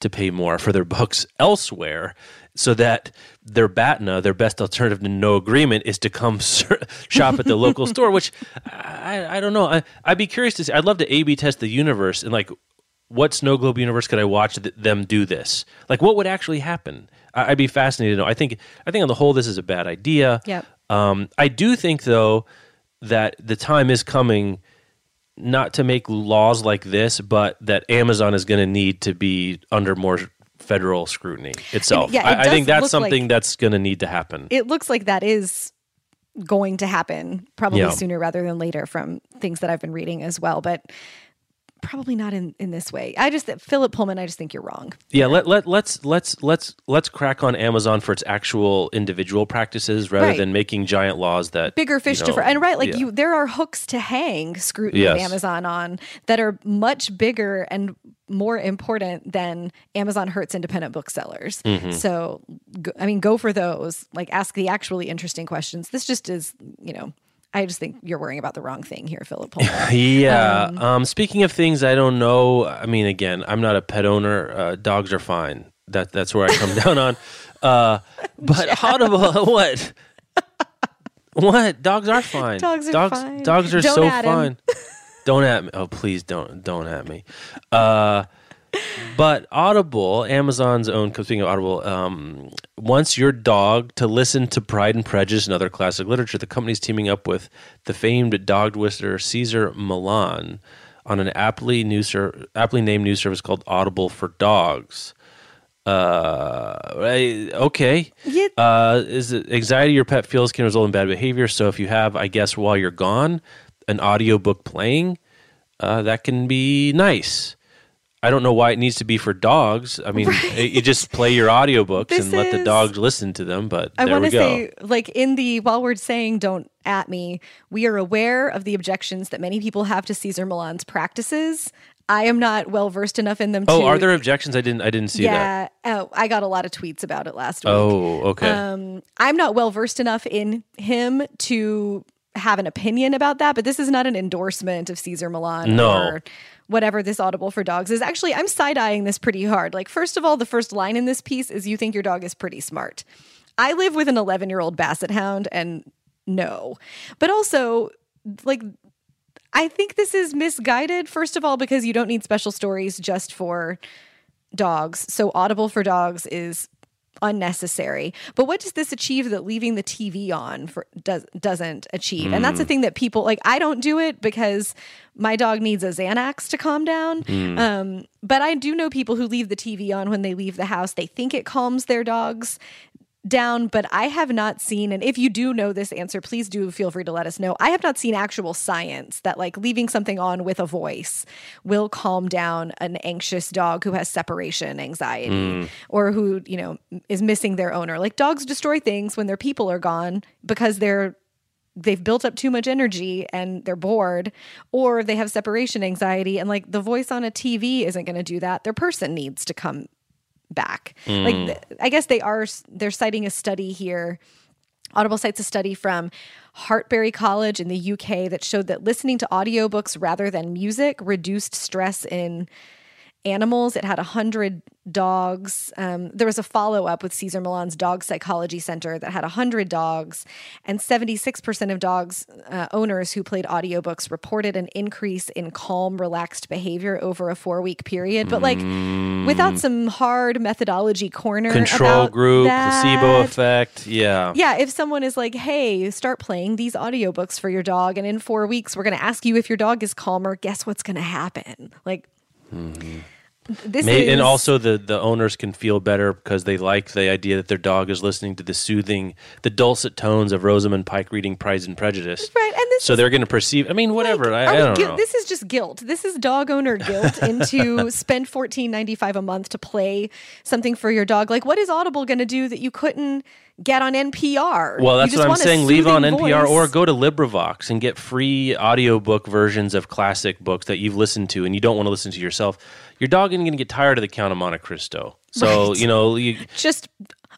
to pay more for their books elsewhere so that their BATNA, their best alternative to no agreement, is to come ser- shop at the local store, which I, I don't know. I, I'd be curious to see. I'd love to A B test the universe and like what Snow Globe universe could I watch th- them do this? Like what would actually happen? I, I'd be fascinated to know. I think, I think on the whole, this is a bad idea.
Yep.
Um, I do think though that the time is coming not to make laws like this, but that Amazon is going to need to be under more federal scrutiny itself.
yeah, it
I, I think that's something
like-
that's going to need to happen.
it looks like that is going to happen probably
Yeah.
sooner rather than later from things that I've been reading as well, but probably not in, in this way. I just Philip Pullman, I just think you're wrong.
yeah, let, let let's let's let's let's crack on Amazon for its actual individual practices rather
Right.
than making giant laws that
Bigger fish
you
to
know,
fry. And right, like
yeah.
you there are hooks to hang scrutiny of
Yes.
Amazon on that are much bigger and more important than Amazon hurts independent booksellers.
Mm-hmm.
So go, I mean go for those. Like ask the actually interesting questions. This just is, you know, I just think you're worrying about the wrong thing here, Philip
Yeah. Um, speaking of things I don't know, I mean, again, I'm not a pet owner. Uh, dogs are fine. That that's where I come down on. Uh, but Audible, what? What? Dogs are fine.
Dogs are
dogs,
fine.
Dogs are
Don't
so fine. Don't at me. Oh, please don't don't at me. Uh, but Audible, Amazon's own, speaking of Audible, um, wants your dog to listen to Pride and Prejudice and other classic literature. The company's teaming up with the famed dog whisperer Cesar Millan on an aptly, news ser- aptly named news service called Audible for Dogs. Uh, okay.
Yeah.
Uh, is it anxiety your pet feels can result in bad behavior? So if you have, I guess, while you're gone, an audiobook playing, uh, that can be nice. I don't know why it needs to be for dogs. I mean, you just play your audiobooks and let the dogs listen to them. But
I
there
want
we
to
go.
say, like, in the while we're saying don't at me, we are aware of the objections that many people have to Cesar Millan's practices. I am not well versed enough in them.
Oh,
to,
are there objections? I didn't. I didn't see that.
Yeah, oh, I got a lot of tweets about it last week.
Oh, okay.
Um, I'm not well versed enough in him to have an opinion about that, but this is not an endorsement of Cesar Millan
No.
or whatever this Audible for Dogs is. Actually, I'm side eyeing this pretty hard. Like, first of all, the first line in this piece is you think your dog is pretty smart. I live with an 11 year old basset hound, and no. But also, like, I think this is misguided, first of all, because you don't need special stories just for dogs. So Audible for dogs is unnecessary. But what does this achieve that leaving the TV on for does doesn't achieve? And that's the thing that people like I don't do it because my dog needs a Xanax to calm down. Um, but I do know people who leave the TV on when they leave the house. They think it calms their dogs down, but I have not seen, and if you do know this answer, please do feel free to let us know. I have not seen actual science that like leaving something on with a voice will calm down an anxious dog who has separation anxiety hmm. or who, you know, is missing their owner. Like dogs destroy things when their people are gone because they're they've built up too much energy and they're bored or they have separation anxiety and like the voice on a TV isn't going to do that. Their person needs to come back. Like th- I guess they are they're citing a study here. Audible cites a study from Hartpury College in the UK that showed that listening to audiobooks rather than music reduced stress in animals. It had 100 dogs. Um, there was a follow up with Cesar Millan's Dog Psychology Center that had 100 dogs, and 76% of dogs uh, owners who played audiobooks reported an increase in calm, relaxed behavior over a four week period. But like without some hard methodology corner,
Control group,
that,
placebo effect. Yeah.
yeah, if someone is like, hey, start playing these audiobooks for your dog, and in four weeks, we're going to ask you if your dog is calmer, guess what's going to happen? Like, Mm-hmm this
May,
is.
and also the the owners can feel better because they like the idea that their dog is listening to the soothing, the dulcet tones of Rosamund Pike reading Pride and Prejudice.
Right, and this
So
is
they're going to perceive. I mean, whatever.
Like,
I, I
oh,
don't
guil-
know.
This is just guilt. This is dog owner guilt into spend fourteen ninety five a month to play something for your dog. Like, what is Audible going to do that you couldn't get on NPR?
Well, that's what I'm saying. Leave on NPR or go to LibriVox and get free audiobook versions of classic books that you've listened to and you don't want to listen to yourself. Your dog isn't going to get tired of the Count of Monte Cristo. So,
Right.
you know, you,
just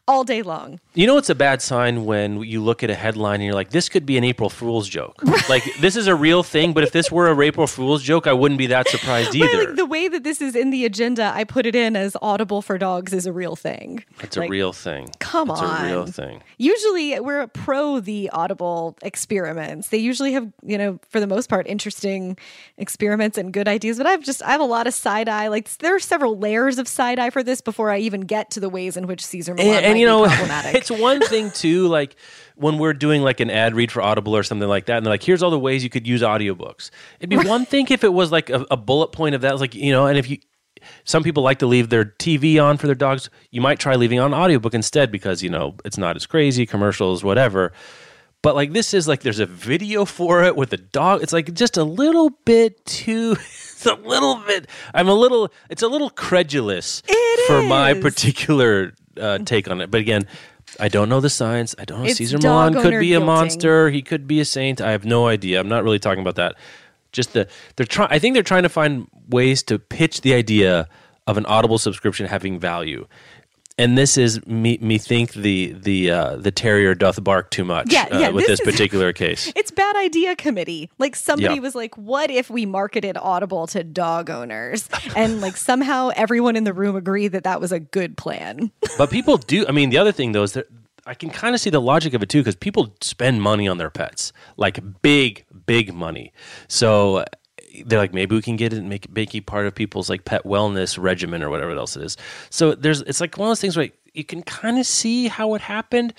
all day long.
you know it's a bad sign when you look at a headline and you're like, this could be an April Fool's joke. like, this is a real thing, but if this were a April Fool's joke, I wouldn't be that surprised either.
Right, like the way that this is in the agenda, I put it in as Audible for dogs is a real thing.
it's
Like,
a real thing.
come on.
it's a real thing.
Usually we're pro the Audible experiments. They usually have, you know, for the most part, interesting experiments and good ideas. But I've just I have a lot of side eye. Like there are several layers of side eye for this before I even get to the ways in which Cesar Millan
and, and you know it's one thing too like when we're doing like an ad read for audible or something like that and they're like here's all the ways you could use audiobooks. It'd be one thing if it was like a, a bullet point of that like you know and if you some people like to leave their tv on for their dogs you might try leaving on audiobook instead because you know it's not as crazy commercials whatever. But like this is like there's a video for it with a dog. It's like just a little bit too it's a little bit i'm a little it's a little credulous
It
for my particular uh, take on it but again I don't know the science. I don't know.
It's Cesar
Millan could be a
guilting.
monster. He could be a saint. I have no idea. I'm not really talking about that. Just the they're trying. I think they're trying to find ways to pitch the idea of an Audible subscription having value. And this is me. Me think the the uh, the terrier doth bark too much.
Yeah,
uh,
yeah,
with
this
this,
is-
particular case.
It's bad idea committee. Like somebody
Yeah.
was like, "What if we marketed Audible to dog owners?" And like somehow everyone in the room agreed that that was a good plan.
but people do. I mean, the other thing though is that I can kind of see the logic of it too because people spend money on their pets, like big, big money. So uh, they're like, maybe we can get it, and make it make it part of people's like pet wellness regimen or whatever else it is. So there's, it's like one of those things where you can kind of see how it happened.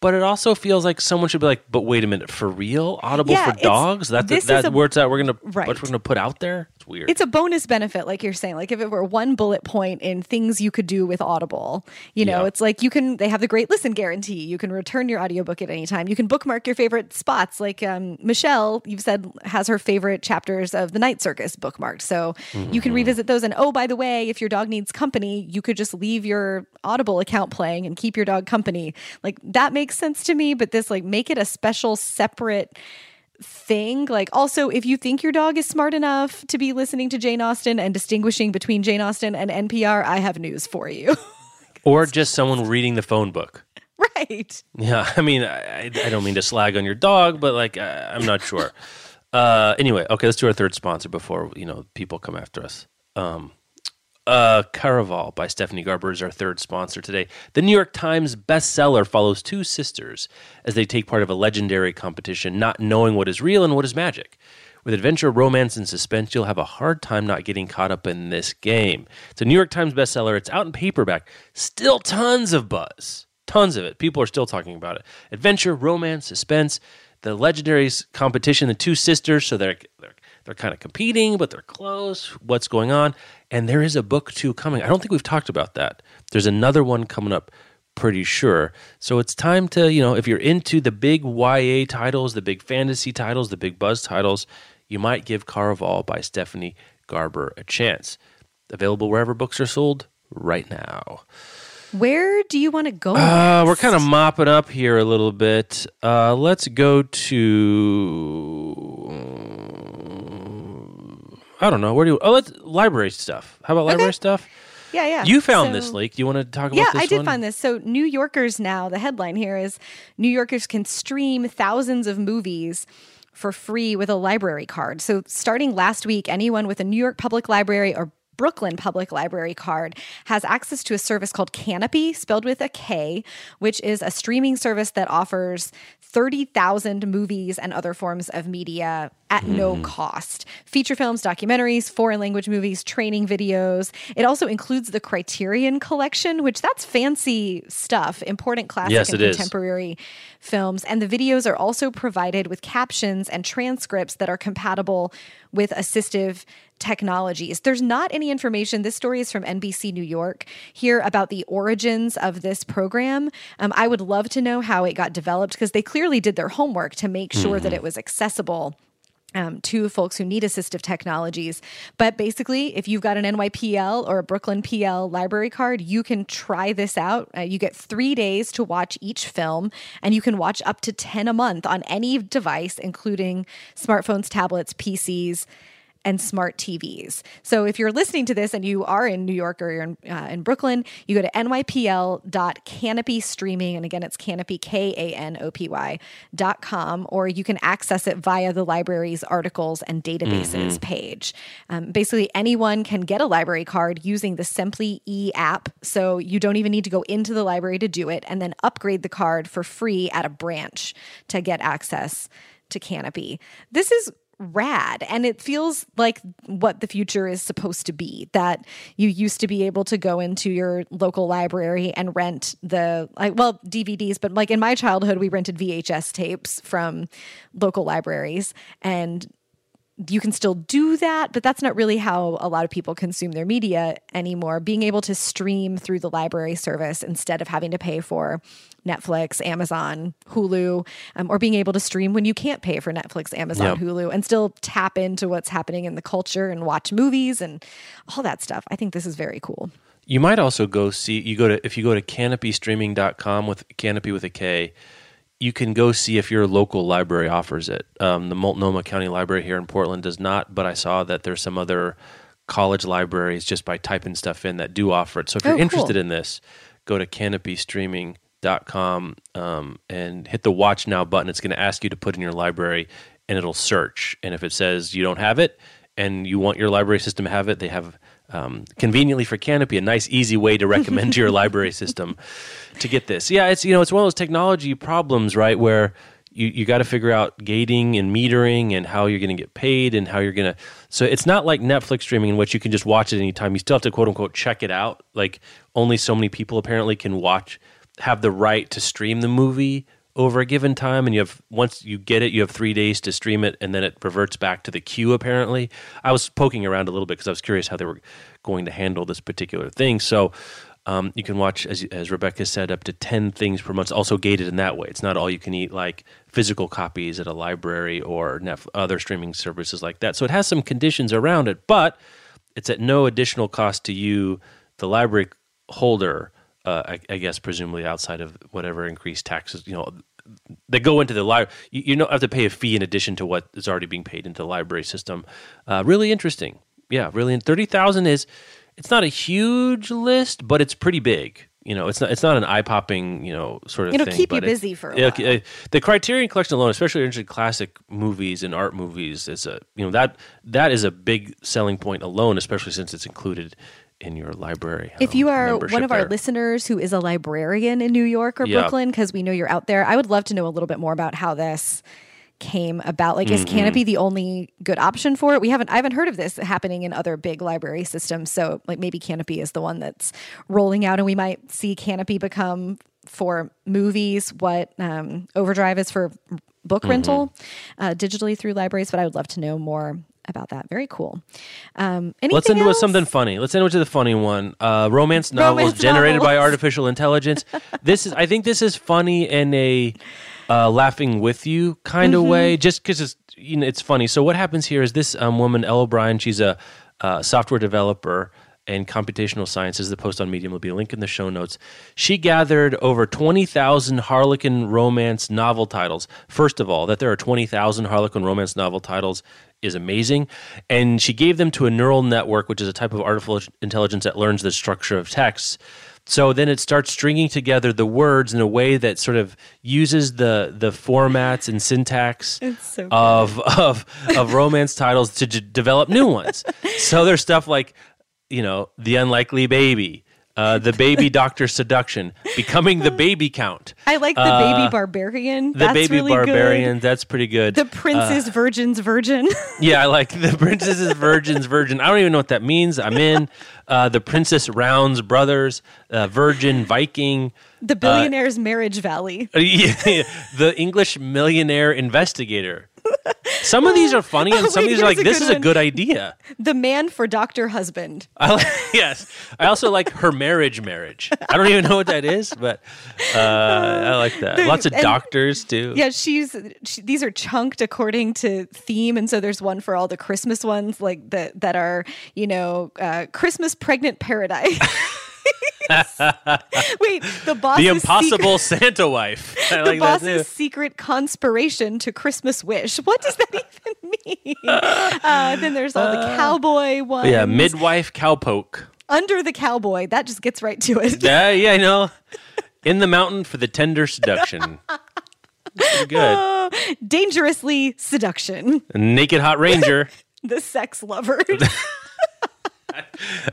But it also feels like someone should be like, but wait a minute, for real? Audible
Yeah,
for dogs? That's
this is
that's
a-
where it's at. We're gonna
Right.
what we're gonna put out there? It's weird.
It's a bonus benefit, like you're saying. Like if it were one bullet point in things you could do with Audible, you know,
Yeah.
it's like you can. They have the great listen guarantee. You can return your audiobook at any time. You can bookmark your favorite spots. Like um, Michelle, you've said has her favorite chapters of the Night Circus bookmarked, so you
Mm-hmm.
can revisit those. And oh, by the way, if your dog needs company, you could just leave your Audible account playing and keep your dog company. Like that makes sense to me. But this, like, make it a special, separate thing. Like, also, if you think your dog is smart enough to be listening to Jane Austen and distinguishing between Jane Austen and NPR, I have news for you.
or just someone reading the phone book.
right.
Yeah, I mean, I, I don't mean to slag on your dog, but like, I, I'm not sure. Uh, anyway, okay, let's do our third sponsor before you know people come after us. Um, uh, Caraval by Stephanie Garber is our third sponsor today. The New York Times bestseller follows two sisters as they take part of a legendary competition, not knowing what is real and what is magic. With adventure, romance, and suspense, you'll have a hard time not getting caught up in this game. It's a New York Times bestseller. It's out in paperback. Still tons of buzz. Tons of it. People are still talking about it. Adventure, romance, suspense. The legendaries competition, the two sisters, so they're they're they're kind of competing, but they're close. What's going on? And there is a book two coming. I don't think we've talked about that. There's another one coming up pretty sure. So it's time to, you know, if you're into the big YA titles, the big fantasy titles, the big buzz titles, you might give Caraval by Stephanie Garber a chance. Available wherever books are sold right now.
Where do you want to go?
Uh, we're kind of mopping up here a little bit. Uh, let's go to. I don't know. Where do you. Oh, let's. Library stuff. How about library
Okay.
stuff?
yeah, yeah.
You found
So-
this leak. Do you want to talk about
Yeah,
this
I did
one?
find this. So, New Yorkers now, the headline here is New Yorkers can stream thousands of movies for free with a library card. So, starting last week, anyone with a New York Public Library or Brooklyn Public Library card has access to a service called Kanopy, spelled with a K, which is a streaming service that offers 30,000 movies and other forms of media at no cost. Feature films, documentaries, foreign language movies, training videos. It also includes the Criterion collection, which that's fancy stuff, important classic
Yes,
and
it is.
contemporary films. And the videos are also provided with captions and transcripts that are compatible with assistive technologies. There's not any information. This story is from NBC New York here about the origins of this program. Um, I would love to know how it got developed because they clearly did their homework to make sure that it was accessible um, to folks who need assistive technologies. But basically, if you've got an NYPL or a Brooklyn PL library card, you can try this out. Uh, you get three days to watch each film, and you can watch up to 10 a month on any device, including smartphones, tablets, PCs. And smart TVs. So if you're listening to this and you are in New York or you're in, uh, in Brooklyn, you go to nypl.kanopy streaming. And again, it's kanopy, K A N O P Y dot com, or you can access it via the library's articles and databases page. Um, basically, anyone can get a library card using the Simply E app. So you don't even need to go into the library to do it, and then upgrade the card for free at a branch to get access to Kanopy. This is rad. And it feels like what the future is supposed to be that you used to be able to go into your local library and rent the like well DVDs but like in my childhood we rented VHS tapes from local libraries. And you can still do that, but that's not really how a lot of people consume their media anymore. Being able to stream through the library service instead of having to pay for Netflix, Amazon, Hulu, um, or being able to stream when you can't pay for Netflix, Amazon,
Yep.
Hulu, and still tap into what's happening in the culture and watch movies and all that stuff. I think this is very cool.
You might also go see you go to if you go to kanopystreaming.com with kanopy with a K, you can go see if your local library offers it. Um, the Multnomah County Library here in Portland does not, but I saw that there's some other college libraries just by typing stuff in that do offer it. So if you're
Oh, cool.
interested in this, go to kanopystreaming.com um, and hit the watch now button. It's going to ask you to put in your library and it'll search. And if it says you don't have it and you want your library system to have it, they have um, conveniently for Kanopy a nice, easy way to recommend to your library system to get this. Yeah, it's you know it's one of those technology problems, right? Where you, you got to figure out gating and metering and how you're going to get paid and how you're going to. So it's not like Netflix streaming in which you can just watch it anytime. You still have to quote unquote check it out. Like only so many people apparently can watch, have the right to stream the movie over a given time and you have once you get it you have three days to stream it and then it reverts back to the queue apparently. I was poking around a little bit because i was curious how they were going to handle this particular thing. So um, you can watch as, as rebecca said up to 10 things per month. It's also gated in that way. It's not all you can eat like physical copies at a library or Netf- other streaming services like that. So it has some conditions around it but it's at no additional cost to you the library holder uh, I, I guess presumably outside of whatever increased taxes, you know, that go into the library. You, you don't have to pay a fee in addition to what is already being paid into the library system. Uh, really interesting. Yeah, really. And thirty thousand is it's not a huge list, but it's pretty big. You know, it's not it's not an eye popping you know sort of.
It'll
thing,
keep you busy for a
yeah,
while.
uh, the Criterion Collection alone, especially interested in classic movies and art movies, is a you know that that is a big selling point alone, especially since it's included in your library.
If
um,
you are one of our
there.
listeners who is a librarian in New York or
Yeah.
Brooklyn, because we know you're out there, I would love to know a little bit more about how this came about. Like, is
Mm-hmm.
Kanopy the only good option for it? We haven't, I haven't heard of this happening in other big library systems. So, like, maybe Kanopy is the one that's rolling out, and we might see Kanopy become for movies what um, Overdrive is for book
Mm-hmm.
rental uh, digitally through libraries. But I would love to know more about that. Very cool. Um, anything
Let's end with something funny. Let's end with the funny one. Uh, romance novels
Romance
generated by artificial intelligence. this is, I think, this is funny in a uh, laughing with you kind of
Mm-hmm.
way, just because it's you know it's funny. So what happens here is this um, woman, Elle O'Brien. She's a uh, software developer and computational sciences. The post on Medium will be a link in the show notes. She gathered over 20,000 Harlequin romance novel titles. First of all, that there are 20,000 Harlequin romance novel titles is amazing. And she gave them to a neural network, which is a type of artificial intelligence that learns the structure of text. So then it starts stringing together the words in a way that sort of uses the the formats and syntax
so
of of of romance titles to d- develop new ones. so there's stuff like, you know, the unlikely baby, uh, the baby doctor seduction, becoming the baby count,
I like the
Uh,
baby barbarian.
the
That's
baby
really
barbarian. That's pretty good.
Good. The prince's virgin's virgin.
yeah, I like the princess's virgin's virgin. I don't even know what that means. I'm in. Uh, the princess rounds brothers, uh, virgin Viking.
the billionaire's marriage valley.
Uh, yeah, the English millionaire investigator. Some of these are funny, and
Oh,
some of these are like, "This is a good idea."
The man for Doctor Husband.
I like, yes, I also like her marriage. Marriage. I don't even know what that is, but uh, I like that.
There-
Lots of
and-
doctors too.
Yeah, she's she, these are chunked according to theme, and so there's one for all the Christmas ones, like that that are you know uh, Christmas pregnant paradise. Wait, the boss
the impossible Santa wife. I
the
like
boss's secret conspiration to Christmas wish. What does that even mean? Uh, then there's all the cowboy ones.
Yeah, midwife cowpoke.
under the cowboy. That just gets right to it.
Yeah, yeah, I know. In the mountain for the tender seduction. Pretty good.
Dangerously seduction.
Naked hot ranger.
The sex lover.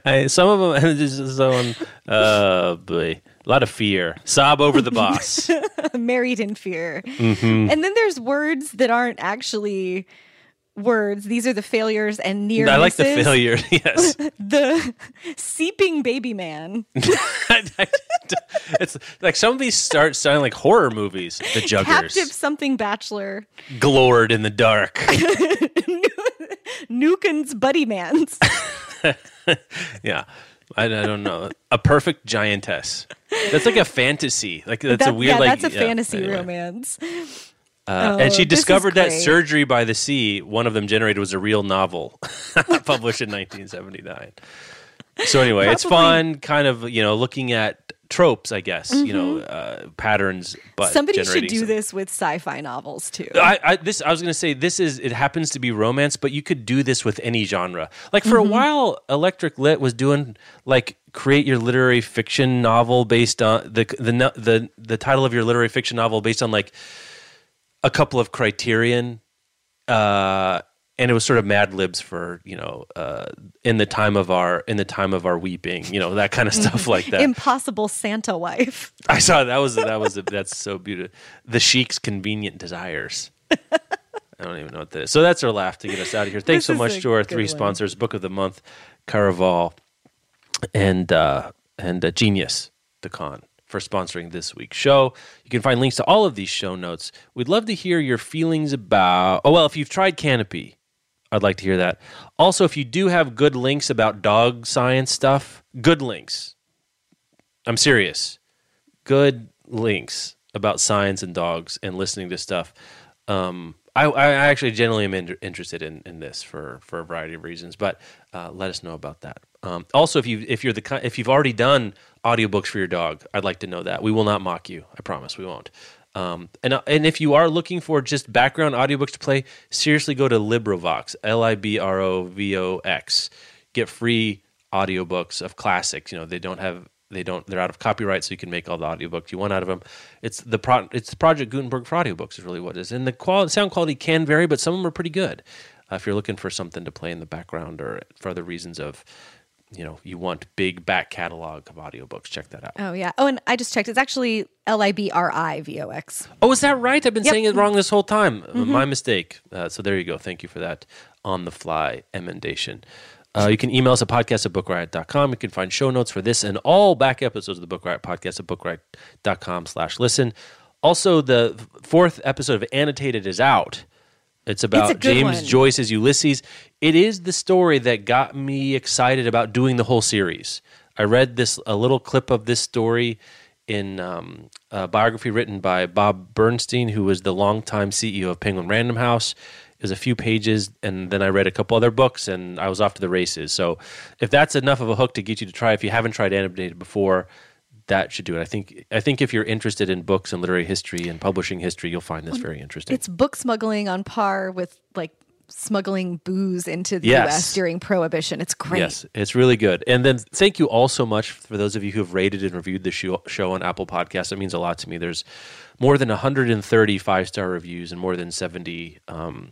I, some of them, this is someone, uh, boy, a lot of fear. Sob over the boss.
Married in fear.
Mm-hmm.
And then there's words that aren't actually words. These are the failures and near
I like the failure. Yes,
The seeping baby man.
it's like some of these start sounding like horror movies. The juggers,
Captive something bachelor.
glored in the dark.
Nukin's buddy man's.
Yeah, I, I don't know. A perfect giantess. That's like a fantasy. Like that's a weird.
yeah,
like
that's a
yeah,
fantasy
anyway.
romance.
Uh,
Oh,
and she discovered that. Surgery by the Sea, one of them generated, was a real novel published in 1979. So anyway, it's fun, kind of you know, looking at tropes, I guess, you know, uh, patterns. But
Mm-hmm. Somebody should do
some-
this with sci-fi novels too.
I, I this I was gonna say this is it happens to be romance, but you could do this with any genre. Like for
Mm-hmm.
a while, Electric Lit was doing like create your literary fiction novel based on the the the the title of your literary fiction novel based on like a couple of criterion, uh, and it was sort of Mad Libs for you know uh, in the time of our in the time of our weeping, you know that kind of stuff like that.
Impossible Santa wife.
I saw that was that was that's so beautiful. The Sheik's convenient desires. I don't even know what that is. So that's our laugh to get us out of here. Thanks
This
so much to our three
one.
sponsors: Book of the Month, Caraval, and uh, and uh, Genius, the con, for sponsoring this week's show. You can find links to all of these show notes. We'd love to hear your feelings about. Oh well, if you've tried Kanopy, I'd like to hear that. Also, if you do have good links about dog science stuff, good links. I'm serious. Good links about science and dogs and listening to stuff. Um, I, I actually generally am in, interested in, in this for, for a variety of reasons, but uh, let us know about that. Um, also, if you if you're the if you've already done audiobooks for your dog, I'd like to know that. We will not mock you. I promise we won't. Um, and uh, and if you are looking for just background audiobooks to play, seriously go to LibriVox, L I B R O V O X. Get free audiobooks of classics. You know, they don't have they don't they're out of copyright, so you can make all the audiobooks you want out of them. It's the pro, it's the Project Gutenberg for audiobooks is really what it is. And the quality, sound quality can vary, but some of them are pretty good. Uh, if you're looking for something to play in the background or for other reasons of you know you want big back catalog of audiobooks check that out
Oh yeah. Oh, and I just checked. It's actually L I B R I V O X.
oh is that right i've been
Yep.
saying it wrong this whole time my mistake uh, so there you go thank you for that on the fly emendation uh, you can email us at podcast at bookriot.com. You can find show notes for this and all back episodes of the Book Riot podcast at bookriot.com slash listen. Also, the fourth episode of Annotated is out. It's about
good
James
one.
Joyce's Ulysses. It is the story that got me excited about doing the whole series. I read this a little clip of this story in um, a biography written by Bob Bernstein, who was the longtime CEO of Penguin Random House. It was a few pages, and then I read a couple other books, and I was off to the races. So, if that's enough of a hook to get you to try, if you haven't tried Animated before, that should do it. I think. I think if you're interested in books and literary history and publishing history, you'll find this very interesting.
It's book smuggling on par with like smuggling booze into the
Yes.
U.S. during Prohibition. It's great.
Yes, it's really good. And then thank you all so much for those of you who have rated and reviewed the show, show on Apple Podcasts. It means a lot to me. There's more than 130 five star reviews and more than 70, um,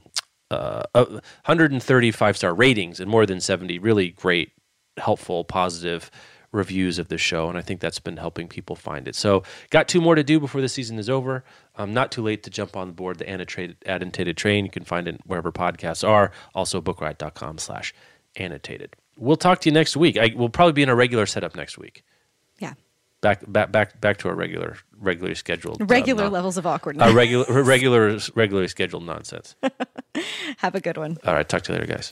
uh, uh, 130 five star ratings and more than 70 really great, helpful, positive reviews of the show. And I think that's been helping people find it. So, got two more to do before the season is over. Um, not too late to jump on board the annotated, annotated train. You can find it wherever podcasts are. Also, bookriot.com slash annotated. We'll talk to you next week. I, we'll probably be in a regular setup next week.
Yeah.
Back, back, back, back to our regular, regularly scheduled, uh,
Regular
non-
levels of awkwardness.
uh, regular, regular, regularly scheduled nonsense.
Have a good one.
All right, talk to you later, guys.